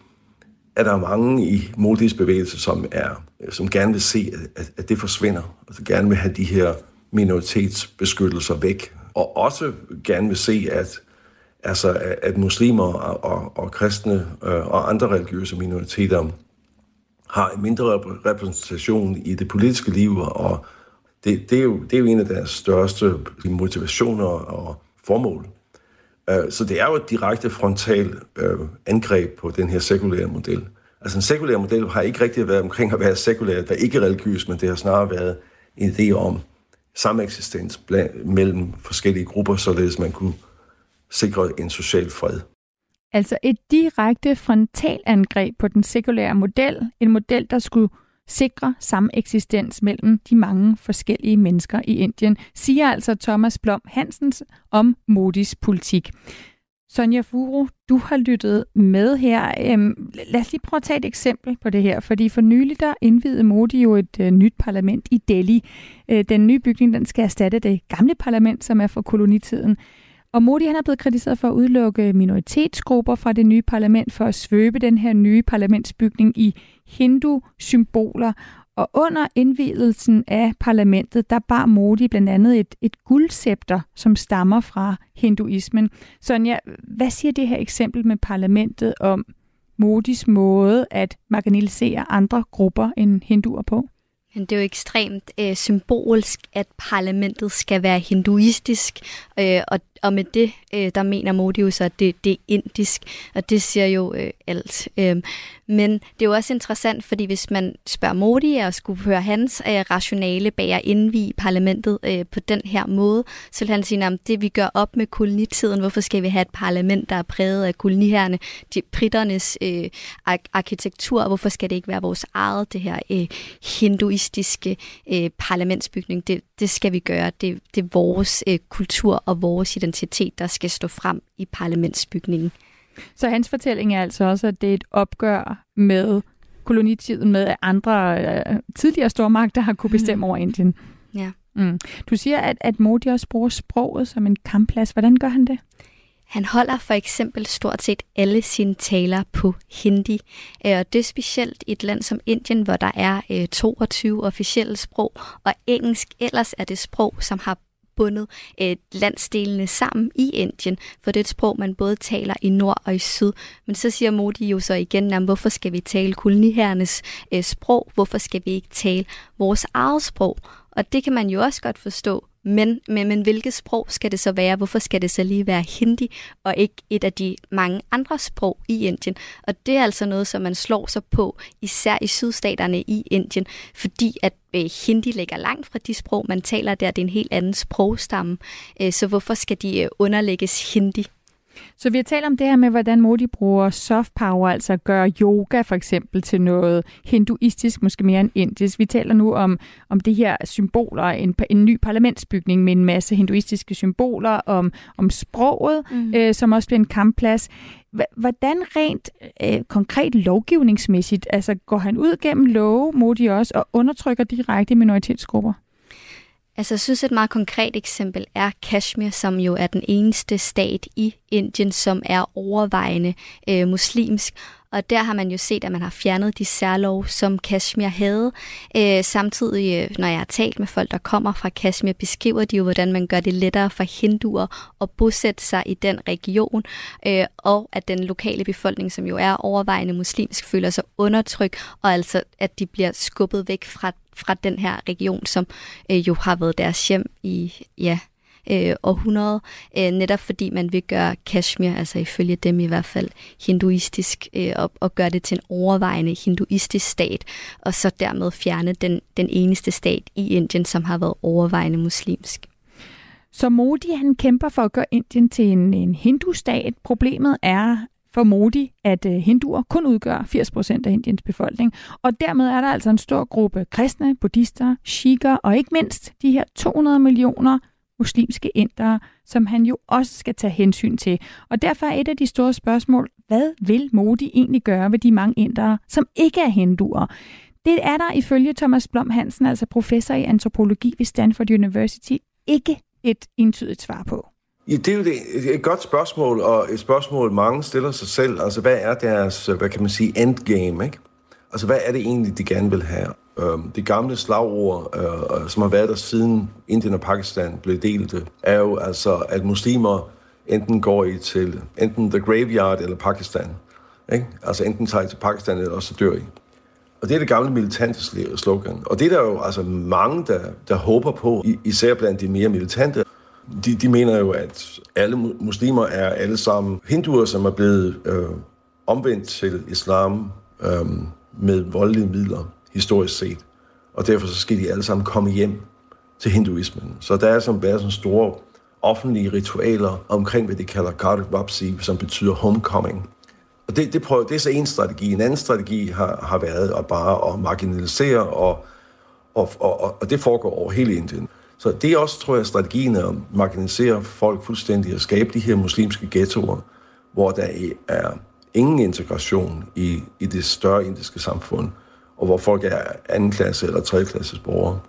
er der mange i Modis bevægelse, som, er, øh, som gerne vil se, at, at det forsvinder. og så gerne vil have de her minoritetsbeskyttelser væk. Og også gerne vil se, at, altså, at muslimer og, og, og kristne øh, og andre religiøse minoriteter har en mindre repræsentation i det politiske liv og Det, det, er, jo, det er jo en af deres største motivationer og formål. Øh, så det er jo et direkte frontal øh, angreb på den her sekulære model. Altså en sekulær model har ikke rigtig været omkring at være sekulær, der er ikke religiøs, men det har snarere været en idé om sameksistens mellem forskellige grupper, således man kunne sikre en social fred. Altså et direkte frontalangreb på den sekulære model, en model, der skulle sikre sameksistens mellem de mange forskellige mennesker i Indien, siger altså Thomas Blom Hansens om Modis politik. Sonja Furu, du har lyttet med her. Øhm, lad os lige prøve at tage et eksempel på det her, fordi for nylig der indvidede Modi jo et øh, nyt parlament i Delhi. Øh, den nye bygning den skal erstatte det gamle parlament, som er fra kolonitiden. Og Modi han er blevet kritiseret for at udelukke minoritetsgrupper fra det nye parlament for at svøbe den her nye parlamentsbygning i hindu-symboler. Og under indvielsen af parlamentet, der bar Modi blandt andet et, et guldscepter, som stammer fra hinduismen. Sonja, hvad siger det her eksempel med parlamentet om Modis måde at marginalisere andre grupper end hinduer på? Men det er jo ekstremt øh, symbolsk, at parlamentet skal være hinduistisk, øh, og og med det, øh, der mener Modi jo så, at det, det er indisk, og det siger jo øh, alt. Øh, men det er jo også interessant, fordi hvis man spørger Modi og skulle høre hans øh, rationale bag at indvige parlamentet øh, på den her måde, så vil han sige, at det vi gør op med kolonitiden, hvorfor skal vi have et parlament, der er præget af koloniherrene, de britternes øh, arkitektur, hvorfor skal det ikke være vores eget, det her øh, hinduistiske øh, parlamentsbygning, det, det skal vi gøre, det, det er vores øh, kultur og vores identitet, der skal stå frem i parlamentsbygningen. Så hans fortælling er altså også, at det er et opgør med kolonitiden, med andre øh, tidligere stormagter har kunne bestemme over Indien. Ja. Mm. Du siger, at, at Modi også bruger sproget som en kampplads. Hvordan gør han det? Han holder for eksempel stort set alle sine taler på hindi, øh, og det er specielt i et land som Indien, hvor der er 22 øh, officielle sprog, og engelsk ellers er det sprog, som har bundet øh, landsdelene sammen i Indien, for det er et sprog, man både taler i nord og i syd. Men så siger Modi jo så igen, jamen, hvorfor skal vi tale koloniherrenes øh, sprog? Hvorfor skal vi ikke tale vores eget sprog? Og det kan man jo også godt forstå, men, men, men hvilket sprog skal det så være? Hvorfor skal det så lige være hindi, og ikke et af de mange andre sprog i Indien? Og det er altså noget, som man slår sig på, især i sydstaterne i Indien, fordi at øh, hindi ligger langt fra de sprog, man taler der. Det er en helt anden sprogstamme. Øh, så hvorfor skal de øh, underlægges hindi? Så vi har talt om det her med, hvordan Modi bruger soft power, altså gør yoga for eksempel til noget hinduistisk, måske mere end indisk. Vi taler nu om, om de her symboler, en, en ny parlamentsbygning med en masse hinduistiske symboler, om, om sproget, mm. øh, som også bliver en kampplads. Hvordan rent øh, konkret lovgivningsmæssigt, altså går han ud gennem love, Modi også, og undertrykker direkte minoritetsgrupper? Altså, jeg synes, et meget konkret eksempel er Kashmir, som jo er den eneste stat i Indien, som er overvejende øh, muslimsk. Og der har man jo set, at man har fjernet de særlov, som Kashmir havde. Øh, samtidig, øh, når jeg har talt med folk, der kommer fra Kashmir, beskriver de jo, hvordan man gør det lettere for hinduer at bosætte sig i den region, øh, og at den lokale befolkning, som jo er overvejende muslimsk, føler sig undertrykt, og altså at de bliver skubbet væk fra fra den her region, som øh, jo har været deres hjem i ja, øh, århundrede, øh, netop fordi man vil gøre Kashmir, altså ifølge dem i hvert fald, hinduistisk, øh, og, og gøre det til en overvejende hinduistisk stat, og så dermed fjerne den, den eneste stat i Indien, som har været overvejende muslimsk. Så Modi han kæmper for at gøre Indien til en, en hindustat. Problemet er, for Modi, at øh, hinduer kun udgør 80% af Indiens befolkning. Og dermed er der altså en stor gruppe kristne, buddhister, shikker og ikke mindst de her 200 millioner muslimske indere, som han jo også skal tage hensyn til. Og derfor er et af de store spørgsmål, hvad vil Modi egentlig gøre ved de mange indere, som ikke er hinduer? Det er der ifølge Thomas Blom Hansen, altså professor i antropologi ved Stanford University, ikke et entydigt svar på. Ja, det er jo det, et godt spørgsmål, og et spørgsmål, mange stiller sig selv. Altså, hvad er deres, hvad kan man sige, endgame, ikke? Altså, hvad er det egentlig, de gerne vil have? Øh, det gamle slagord, øh, øh, som har været der siden Indien og Pakistan blev delt, er jo altså, at muslimer enten går i til enten the graveyard eller Pakistan. Ikke? Altså enten tager I til Pakistan, eller også dør I. Og det er det gamle militante slogan. Og det er der jo altså mange, der, der håber på, især blandt de mere militante. De, de mener jo, at alle muslimer er alle sammen hinduer, som er blevet øh, omvendt til islam øh, med voldelige midler, historisk set. Og derfor så skal de alle sammen komme hjem til hinduismen. Så der er som bare sådan store offentlige ritualer omkring, hvad de kalder Gardet Vapsi, som betyder homecoming. Og det, det, prøver, det er så en strategi. En anden strategi har, har været at bare at marginalisere, og, og, og, og det foregår over hele Indien. Så det er også, tror jeg, strategien at marginalisere folk fuldstændig og skabe de her muslimske ghettoer, hvor der er ingen integration i, i det større indiske samfund, og hvor folk er anden klasse eller tredje klasses borgere.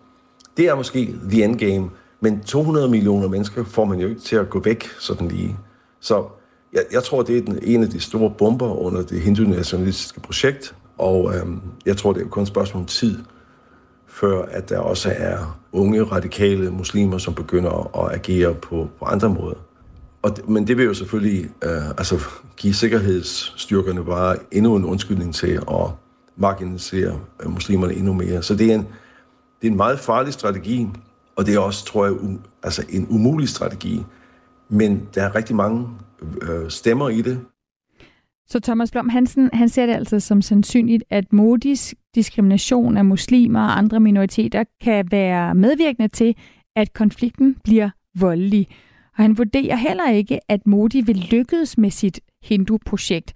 Det er måske the end game, men 200 millioner mennesker får man jo ikke til at gå væk sådan lige. Så jeg, jeg tror, det er den, en af de store bomber under det hindu-nationalistiske projekt, og øhm, jeg tror, det er kun et spørgsmål om tid, før at der også er unge, radikale muslimer, som begynder at agere på, på andre måder. Og, men det vil jo selvfølgelig øh, altså, give sikkerhedsstyrkerne bare endnu en undskyldning til at marginalisere øh, muslimerne endnu mere. Så det er en, det er en meget farlig strategi, og det er også, tror jeg, um, altså en umulig strategi. Men der er rigtig mange øh, stemmer i det. Så Thomas Blom Hansen, han ser det altså som sandsynligt, at Modis diskrimination af muslimer og andre minoriteter kan være medvirkende til, at konflikten bliver voldelig. Og han vurderer heller ikke, at Modi vil lykkes med sit hindu-projekt.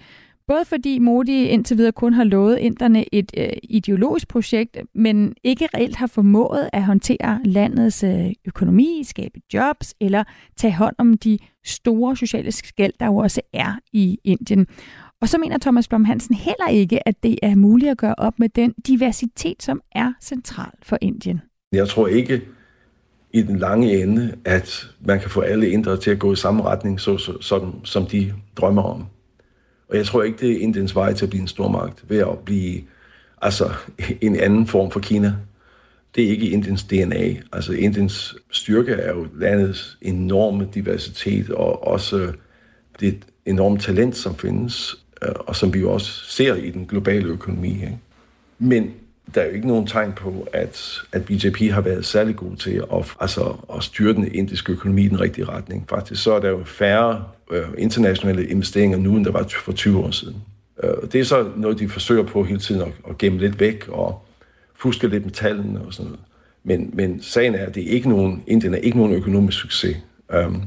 Både fordi Modi indtil videre kun har lovet inderne et øh, ideologisk projekt, men ikke reelt har formået at håndtere landets øh, økonomi, skabe jobs eller tage hånd om de store sociale skæld, der jo også er i Indien. Og så mener Thomas Blom Hansen heller ikke, at det er muligt at gøre op med den diversitet, som er central for Indien. Jeg tror ikke i den lange ende, at man kan få alle indre til at gå i samme retning, så, så, som, som de drømmer om. Og jeg tror ikke, det er Indiens vej til at blive en stormagt, ved at blive altså, en anden form for Kina. Det er ikke Indiens DNA. Altså Indiens styrke er jo landets enorme diversitet, og også det enorme talent, som findes, øh, og som vi jo også ser i den globale økonomi. Ikke? Men der er jo ikke nogen tegn på, at, at BJP har været særlig god til at, altså, at styre den indiske økonomi i den rigtige retning. Faktisk så er der jo færre øh, internationale investeringer nu, end der var for 20 år siden. Øh, det er så noget, de forsøger på hele tiden at, at gemme lidt væk og fuske lidt med tallene og sådan noget. Men, men sagen er, at det er ikke nogen, Indien er ikke nogen økonomisk succes. Um,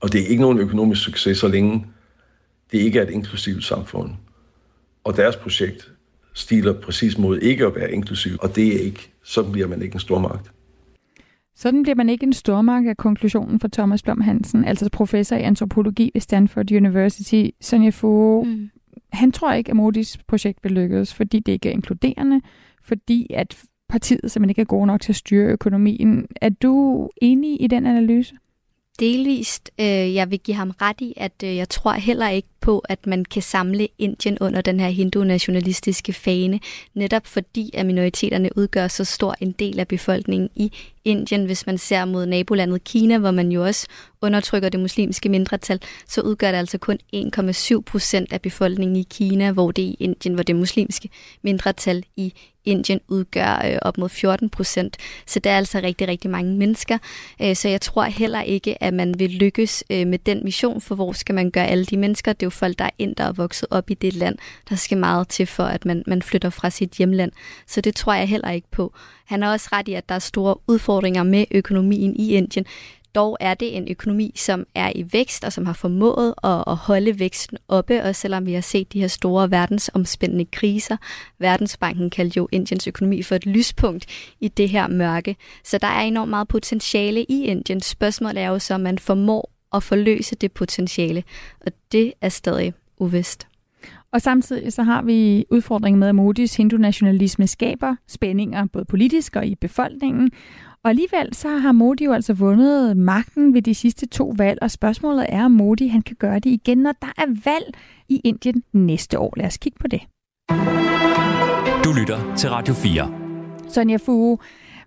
og det er ikke nogen økonomisk succes, så længe det ikke er et inklusivt samfund. Og deres projekt stiler præcis mod ikke at være inklusiv, og det er ikke, så bliver man ikke en stormagt. Sådan bliver man ikke en stormagt af konklusionen for Thomas Blom Hansen, altså professor i antropologi ved Stanford University, Sonja Fogh. Mm. Han tror ikke, at Modis projekt vil lykkes, fordi det ikke er inkluderende, fordi at partiet simpelthen ikke er god nok til at styre økonomien. Er du enig i den analyse? Delvist. Øh, jeg vil give ham ret i, at øh, jeg tror heller ikke på, at man kan samle Indien under den her hindu-nationalistiske fane, netop fordi at minoriteterne udgør så stor en del af befolkningen i Indien. Hvis man ser mod nabolandet Kina, hvor man jo også undertrykker det muslimske mindretal, så udgør det altså kun 1,7 procent af befolkningen i Kina, hvor det i Indien, hvor det muslimske mindretal i Indien udgør øh, op mod 14 procent. Så der er altså rigtig, rigtig mange mennesker. Øh, så jeg tror heller ikke, at man vil lykkes øh, med den mission, for hvor skal man gøre alle de mennesker? Det er jo folk, der er ind og vokset op i det land. Der skal meget til for, at man, man flytter fra sit hjemland. Så det tror jeg heller ikke på. Han har også ret i, at der er store udfordringer med økonomien i Indien. Dog er det en økonomi, som er i vækst og som har formået at, at holde væksten oppe, også selvom vi har set de her store verdensomspændende kriser. Verdensbanken kaldte jo Indiens økonomi for et lyspunkt i det her mørke. Så der er enormt meget potentiale i Indien. Spørgsmålet er jo så, om man formår at forløse det potentiale, og det er stadig uvist. Og samtidig så har vi udfordringen med, at Modis hindu-nationalisme skaber spændinger, både politisk og i befolkningen. Og alligevel så har Modi jo altså vundet magten ved de sidste to valg, og spørgsmålet er, om Modi han kan gøre det igen, når der er valg i Indien næste år. Lad os kigge på det. Du lytter til Radio 4. Sonja Fu,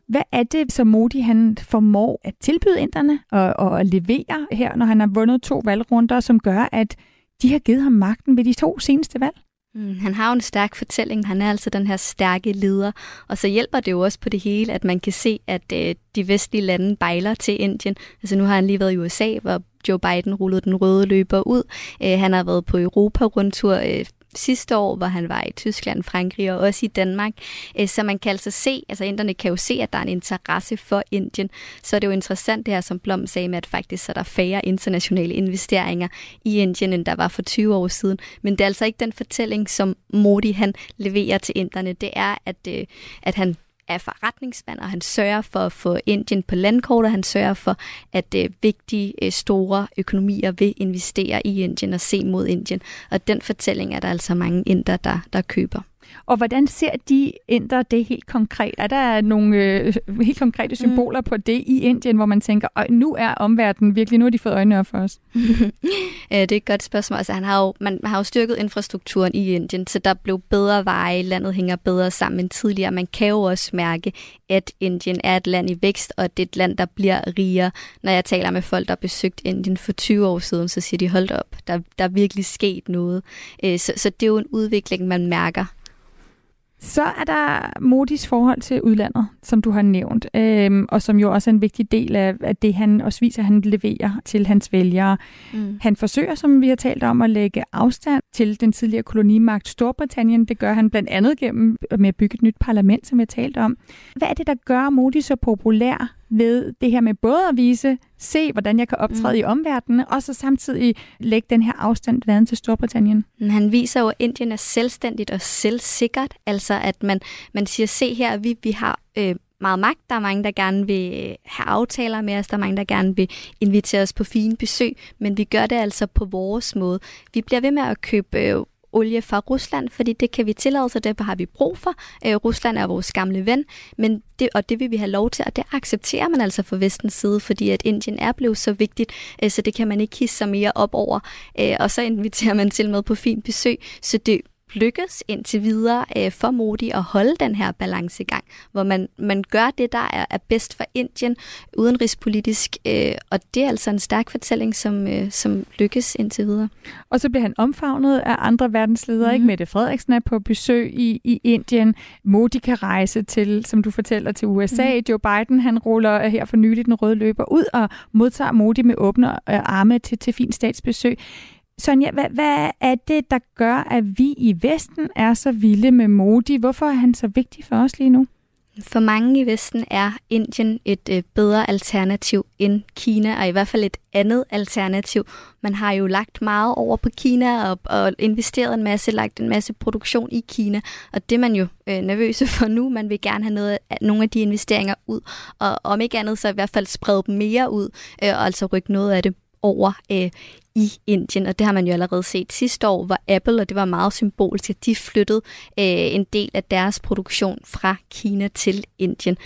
hvad er det, som Modi han formår at tilbyde inderne og, og levere her, når han har vundet to valgrunder, som gør, at de har givet ham magten ved de to seneste valg? Mm, han har jo en stærk fortælling. Han er altså den her stærke leder. Og så hjælper det jo også på det hele, at man kan se, at øh, de vestlige lande bejler til Indien. Altså nu har han lige været i USA, hvor Joe Biden rullede den røde løber ud. Øh, han har været på Europa-rundtur øh, sidste år, hvor han var i Tyskland, Frankrig og også i Danmark. Øh, så man kan altså se, altså inderne kan jo se, at der er en interesse for Indien. Så er det jo interessant det her, som Blom sagde med, at faktisk så er der færre internationale investeringer i Indien, end der var for 20 år siden. Men det er altså ikke den fortælling, som Modi han leverer til inderne. Det er, at, øh, at han er forretningsmand, og han sørger for at få Indien på landkortet. Han sørger for, at øh, vigtige, øh, store økonomier vil investere i Indien og se mod Indien. Og den fortælling er der altså mange inder, der, der køber. Og hvordan ser de inder det helt konkret? Er der nogle øh, helt konkrete mm. symboler mm. på det i Indien, hvor man tænker, at nu er omverdenen virkelig, nu har de fået øjnene op for os? det er et godt spørgsmål. Altså, han har jo, man har jo styrket infrastrukturen i Indien, så der blev bedre veje, landet hænger bedre sammen end tidligere. Man kan jo også mærke, at Indien er et land i vækst, og det er et land, der bliver rigere. Når jeg taler med folk, der har besøgt Indien for 20 år siden, så siger de, hold op, der, der er virkelig sket noget. Øh, så, så det er jo en udvikling, man mærker så er der Modis forhold til udlandet, som du har nævnt, øhm, og som jo også er en vigtig del af, af det, han også viser, at han leverer til hans vælgere. Mm. Han forsøger, som vi har talt om, at lægge afstand til den tidligere kolonimagt Storbritannien. Det gør han blandt andet gennem med at bygge et nyt parlament, som vi har talt om. Hvad er det, der gør Modi så populær ved det her med både at vise, se hvordan jeg kan optræde mm. i omverdenen, og så samtidig lægge den her afstand blandt andet til Storbritannien. Han viser jo, at Indien er selvstændigt og selvsikkert, altså at man, man siger, se her, vi, vi har øh, meget magt. Der er mange, der gerne vil øh, have aftaler med os. Der er mange, der gerne vil invitere os på fine besøg. Men vi gør det altså på vores måde. Vi bliver ved med at købe øh, olie fra Rusland, fordi det kan vi tillade, så derfor har vi brug for. Øh, Rusland er vores gamle ven, men det, og det vil vi have lov til, og det accepterer man altså fra vestens side, fordi at Indien er blevet så vigtigt, øh, så det kan man ikke hisse sig mere op over. Øh, og så inviterer man til med på fint besøg, så det lykkes indtil videre øh, for Modi at holde den her balancegang, hvor man, man gør det, der er, er bedst for Indien udenrigspolitisk, øh, og det er altså en stærk fortælling, som, øh, som lykkes indtil videre. Og så bliver han omfavnet af andre verdensledere, mm. ikke? Mhm. Mette Frederiksen er på besøg i, i Indien. Modi kan rejse til, som du fortæller, til USA. Mm. Joe Biden, han ruller her for nylig den røde løber ud og modtager Modi med åbne øh, arme til, til fint statsbesøg. Sonja, hvad, hvad er det, der gør, at vi i Vesten er så vilde med Modi? Hvorfor er han så vigtig for os lige nu? For mange i Vesten er Indien et øh, bedre alternativ end Kina, og i hvert fald et andet alternativ. Man har jo lagt meget over på Kina og, og investeret en masse, lagt en masse produktion i Kina, og det er man jo øh, nervøse for nu. Man vil gerne have noget, øh, nogle af de investeringer ud, og om ikke andet så i hvert fald sprede dem mere ud, øh, og altså rykke noget af det over øh, i Indien, og det har man jo allerede set sidste år, hvor Apple, og det var meget symbolisk, at de flyttede øh, en del af deres produktion fra Kina til Indien.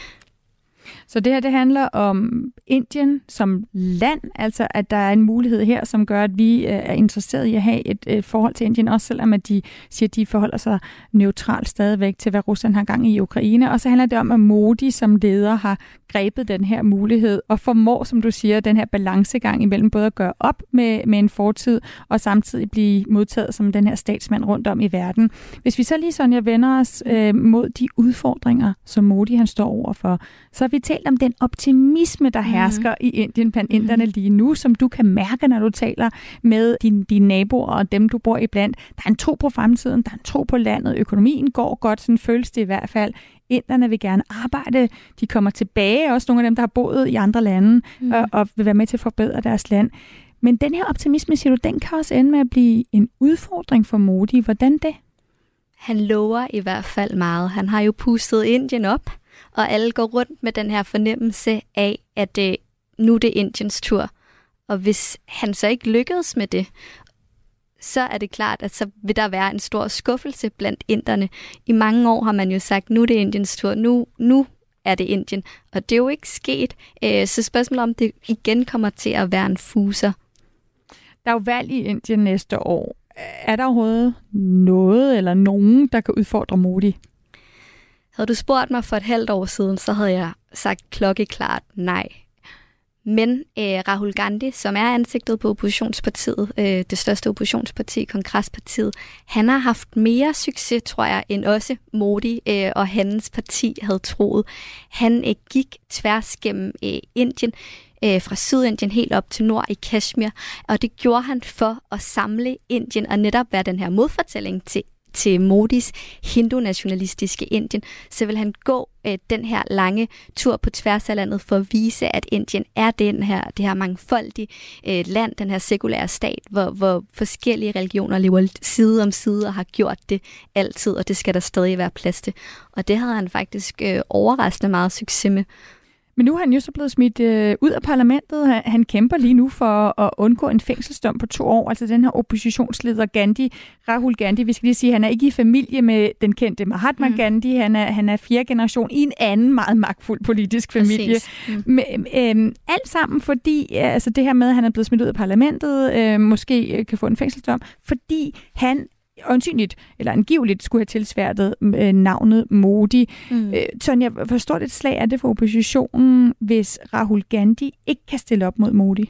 Så det her det handler om Indien som land, altså at der er en mulighed her, som gør, at vi øh, er interesseret i at have et, et forhold til Indien, også selvom at de siger, at de forholder sig neutralt stadigvæk til, hvad Rusland har gang i Ukraine. Og så handler det om, at Modi som leder har grebet den her mulighed og formår, som du siger, den her balancegang imellem både at gøre op med, med en fortid og samtidig blive modtaget som den her statsmand rundt om i verden. Hvis vi så lige, sådan, jeg vender os øh, mod de udfordringer, som Modi han står overfor, så har vi talt om den optimisme, der mhm. hersker mm. i Indien blandt mm. inderne lige nu, som du kan mærke, når du taler med dine, dine naboer og dem, du bor iblandt. Der er en tro på fremtiden, der er en tro på landet, økonomien går godt, sådan føles det i hvert fald. Inderne vil gerne arbejde, de kommer tilbage, også nogle af dem, der har boet i andre lande, mm. og, og vil være med til at forbedre deres land. Men den her optimisme, siger du, den kan også ende med at blive en udfordring for Modi. Hvordan det? Han lover i hvert fald meget. Han har jo pustet Indien op og alle går rundt med den her fornemmelse af, at øh, nu er det Indiens tur. Og hvis han så ikke lykkedes med det, så er det klart, at så vil der være en stor skuffelse blandt inderne. I mange år har man jo sagt, nu er det Indiens tur, nu, nu er det Indien. Og det er jo ikke sket. Øh, så spørgsmålet om det igen kommer til at være en fuser. Der er jo valg i Indien næste år. Er der overhovedet noget eller nogen, der kan udfordre Modi? Havde du spurgt mig for et halvt år siden, så havde jeg sagt klokkeklart nej. Men øh, Rahul Gandhi, som er ansigtet på oppositionspartiet, øh, det største oppositionsparti, Kongresspartiet, han har haft mere succes, tror jeg, end også Modi øh, og hans parti havde troet. Han øh, gik tværs gennem øh, Indien, øh, fra Sydindien helt op til nord i Kashmir, og det gjorde han for at samle Indien og netop være den her modfortælling til til Modis hindu-nationalistiske Indien, så vil han gå øh, den her lange tur på tværs af landet for at vise, at Indien er den her, det her mangfoldige øh, land, den her sekulære stat, hvor, hvor forskellige religioner lever side om side og har gjort det altid, og det skal der stadig være plads til. Og det havde han faktisk øh, overraskende meget succes med. Men nu er han jo så blevet smidt øh, ud af parlamentet. Han, han kæmper lige nu for at undgå en fængselsdom på to år. Altså den her oppositionsleder Gandhi, Rahul Gandhi, vi skal lige sige, han er ikke i familie med den kendte Mahatma mm. Gandhi. Han er, han er fjerde generation i en anden meget magtfuld politisk familie. Mm. Men, øh, alt sammen fordi, altså det her med, at han er blevet smidt ud af parlamentet, øh, måske øh, kan få en fængselsdom, fordi han åndsynligt, eller angiveligt, skulle have tilsværtet øh, navnet Modi. Mm. Øh, Sonja, hvor stort et slag er det for oppositionen, hvis Rahul Gandhi ikke kan stille op mod Modi?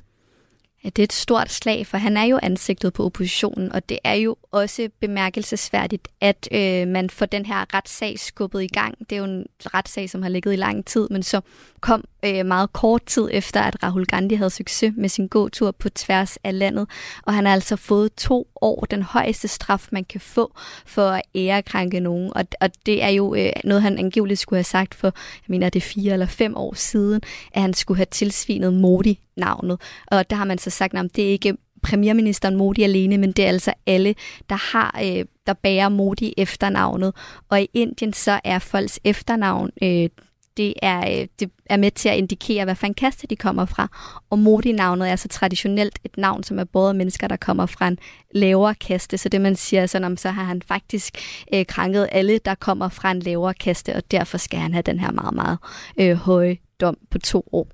Ja, det er et stort slag, for han er jo ansigtet på oppositionen, og det er jo også bemærkelsesværdigt, at øh, man får den her retssag skubbet i gang. Det er jo en retssag, som har ligget i lang tid, men så kom øh, meget kort tid efter, at Rahul Gandhi havde succes med sin gåtur på tværs af landet, og han har altså fået to år, den højeste straf, man kan få for at ærekrænke nogen, og, og det er jo øh, noget, han angiveligt skulle have sagt for, jeg mener, det er fire eller fem år siden, at han skulle have tilsvinet Modi navnet. Og der har man så sagt, at det er ikke premierministeren Modi alene, men det er altså alle, der har øh, der bærer Modi efternavnet. Og i Indien så er folks efternavn øh, det er, øh, det er med til at indikere, hvad for en kaste de kommer fra. Og Modi-navnet er så traditionelt et navn, som er både mennesker, der kommer fra en lavere kaste. Så det man siger, sådan, så har han faktisk øh, krænket alle, der kommer fra en lavere kaste, og derfor skal han have den her meget, meget øh, høje dom på to år.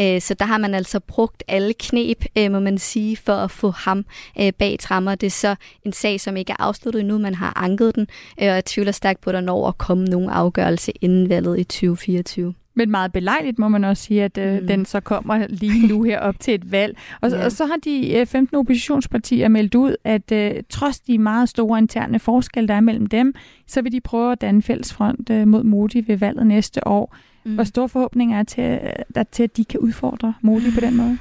Øh, så der har man altså brugt alle knep, øh, må man sige, for at få ham øh, bag trammer. Det er så en sag, som ikke er afsluttet endnu, man har anket den, og jeg tvivler stærkt på, at der når at komme nogen afgørelse inden valget i 2024. Men meget belejligt må man også sige, at øh, mm. den så kommer lige nu her op til et valg. Og, ja. og så har de øh, 15 oppositionspartier meldt ud, at øh, trods de meget store interne forskelle, der er mellem dem, så vil de prøve at danne fælles front øh, mod Modi ved valget næste år. Mm. Hvor store forhåbninger er til, der til, at de kan udfordre Modi på den måde?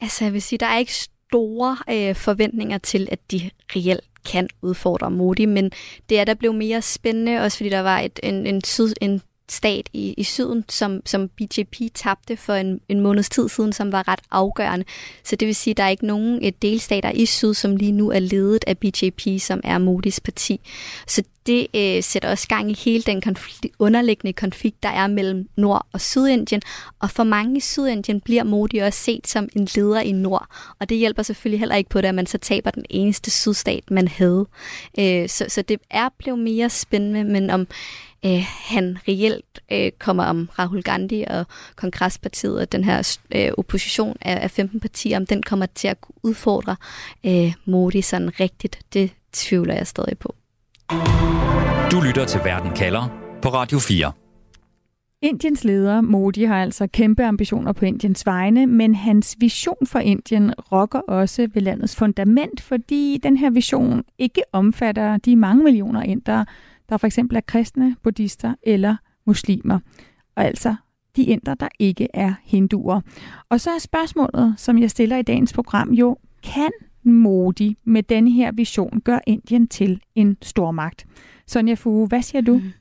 Altså, jeg vil sige, der er ikke store øh, forventninger til, at de reelt kan udfordre Modi, men det er der blev mere spændende, også fordi der var et, en, en, syd, en stat i, i syden, som, som BJP tabte for en, en måneds tid siden, som var ret afgørende. Så det vil sige, at der er ikke nogen et delstater i syd, som lige nu er ledet af BJP, som er Modis parti. Så det øh, sætter også gang i hele den konflikt, underliggende konflikt, der er mellem Nord- og Sydindien. Og for mange i Sydindien bliver Modi også set som en leder i Nord. Og det hjælper selvfølgelig heller ikke på det, at man så taber den eneste sydstat, man havde. Øh, så, så det er blevet mere spændende, men om øh, han reelt øh, kommer om Rahul Gandhi og Kongresspartiet og den her øh, opposition af, af 15 partier, om den kommer til at udfordre øh, Modi sådan rigtigt, det tvivler jeg stadig på. Du lytter til Verden kalder på Radio 4. Indiens leder Modi har altså kæmpe ambitioner på Indiens vegne, men hans vision for Indien rokker også ved landets fundament, fordi den her vision ikke omfatter de mange millioner indere, der for eksempel er kristne, buddhister eller muslimer. Og altså de indre, der ikke er hinduer. Og så er spørgsmålet, som jeg stiller i dagens program, jo, kan Modi med den her vision gøre Indien til en stormagt? Sonja Fu, hvad siger du? Mm.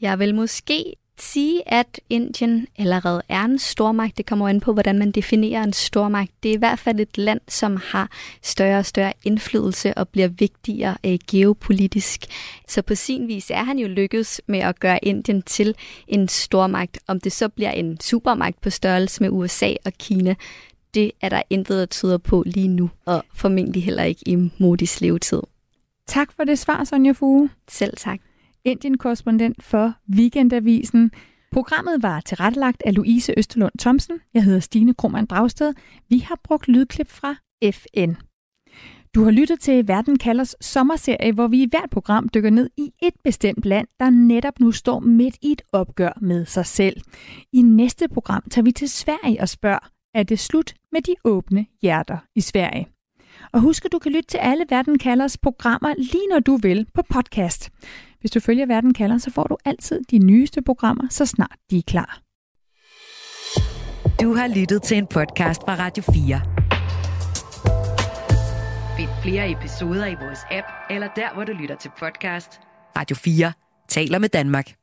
Jeg vil måske sige, at Indien allerede er en stormagt. Det kommer an på, hvordan man definerer en stormagt. Det er i hvert fald et land, som har større og større indflydelse og bliver vigtigere øh, geopolitisk. Så på sin vis er han jo lykkedes med at gøre Indien til en stormagt. Om det så bliver en supermagt på størrelse med USA og Kina, det er der intet, der tyder på lige nu, og formentlig heller ikke i Modis levetid. Tak for det svar, Sonja Fuge. Selv tak. Indien-korrespondent for Weekendavisen. Programmet var tilrettelagt af Louise Østerlund Thomsen. Jeg hedder Stine Krohmann Dragsted. Vi har brugt lydklip fra FN. Du har lyttet til Verden kalders sommerserie, hvor vi i hvert program dykker ned i et bestemt land, der netop nu står midt i et opgør med sig selv. I næste program tager vi til Sverige og spørger, er det slut med de åbne hjerter i Sverige? Og husk, at du kan lytte til alle Verden kalders programmer lige når du vil på podcast. Hvis du følger Verden kalder, så får du altid de nyeste programmer, så snart de er klar. Du har lyttet til en podcast fra Radio 4. Find flere episoder i vores app, eller der, hvor du lytter til podcast. Radio 4 taler med Danmark.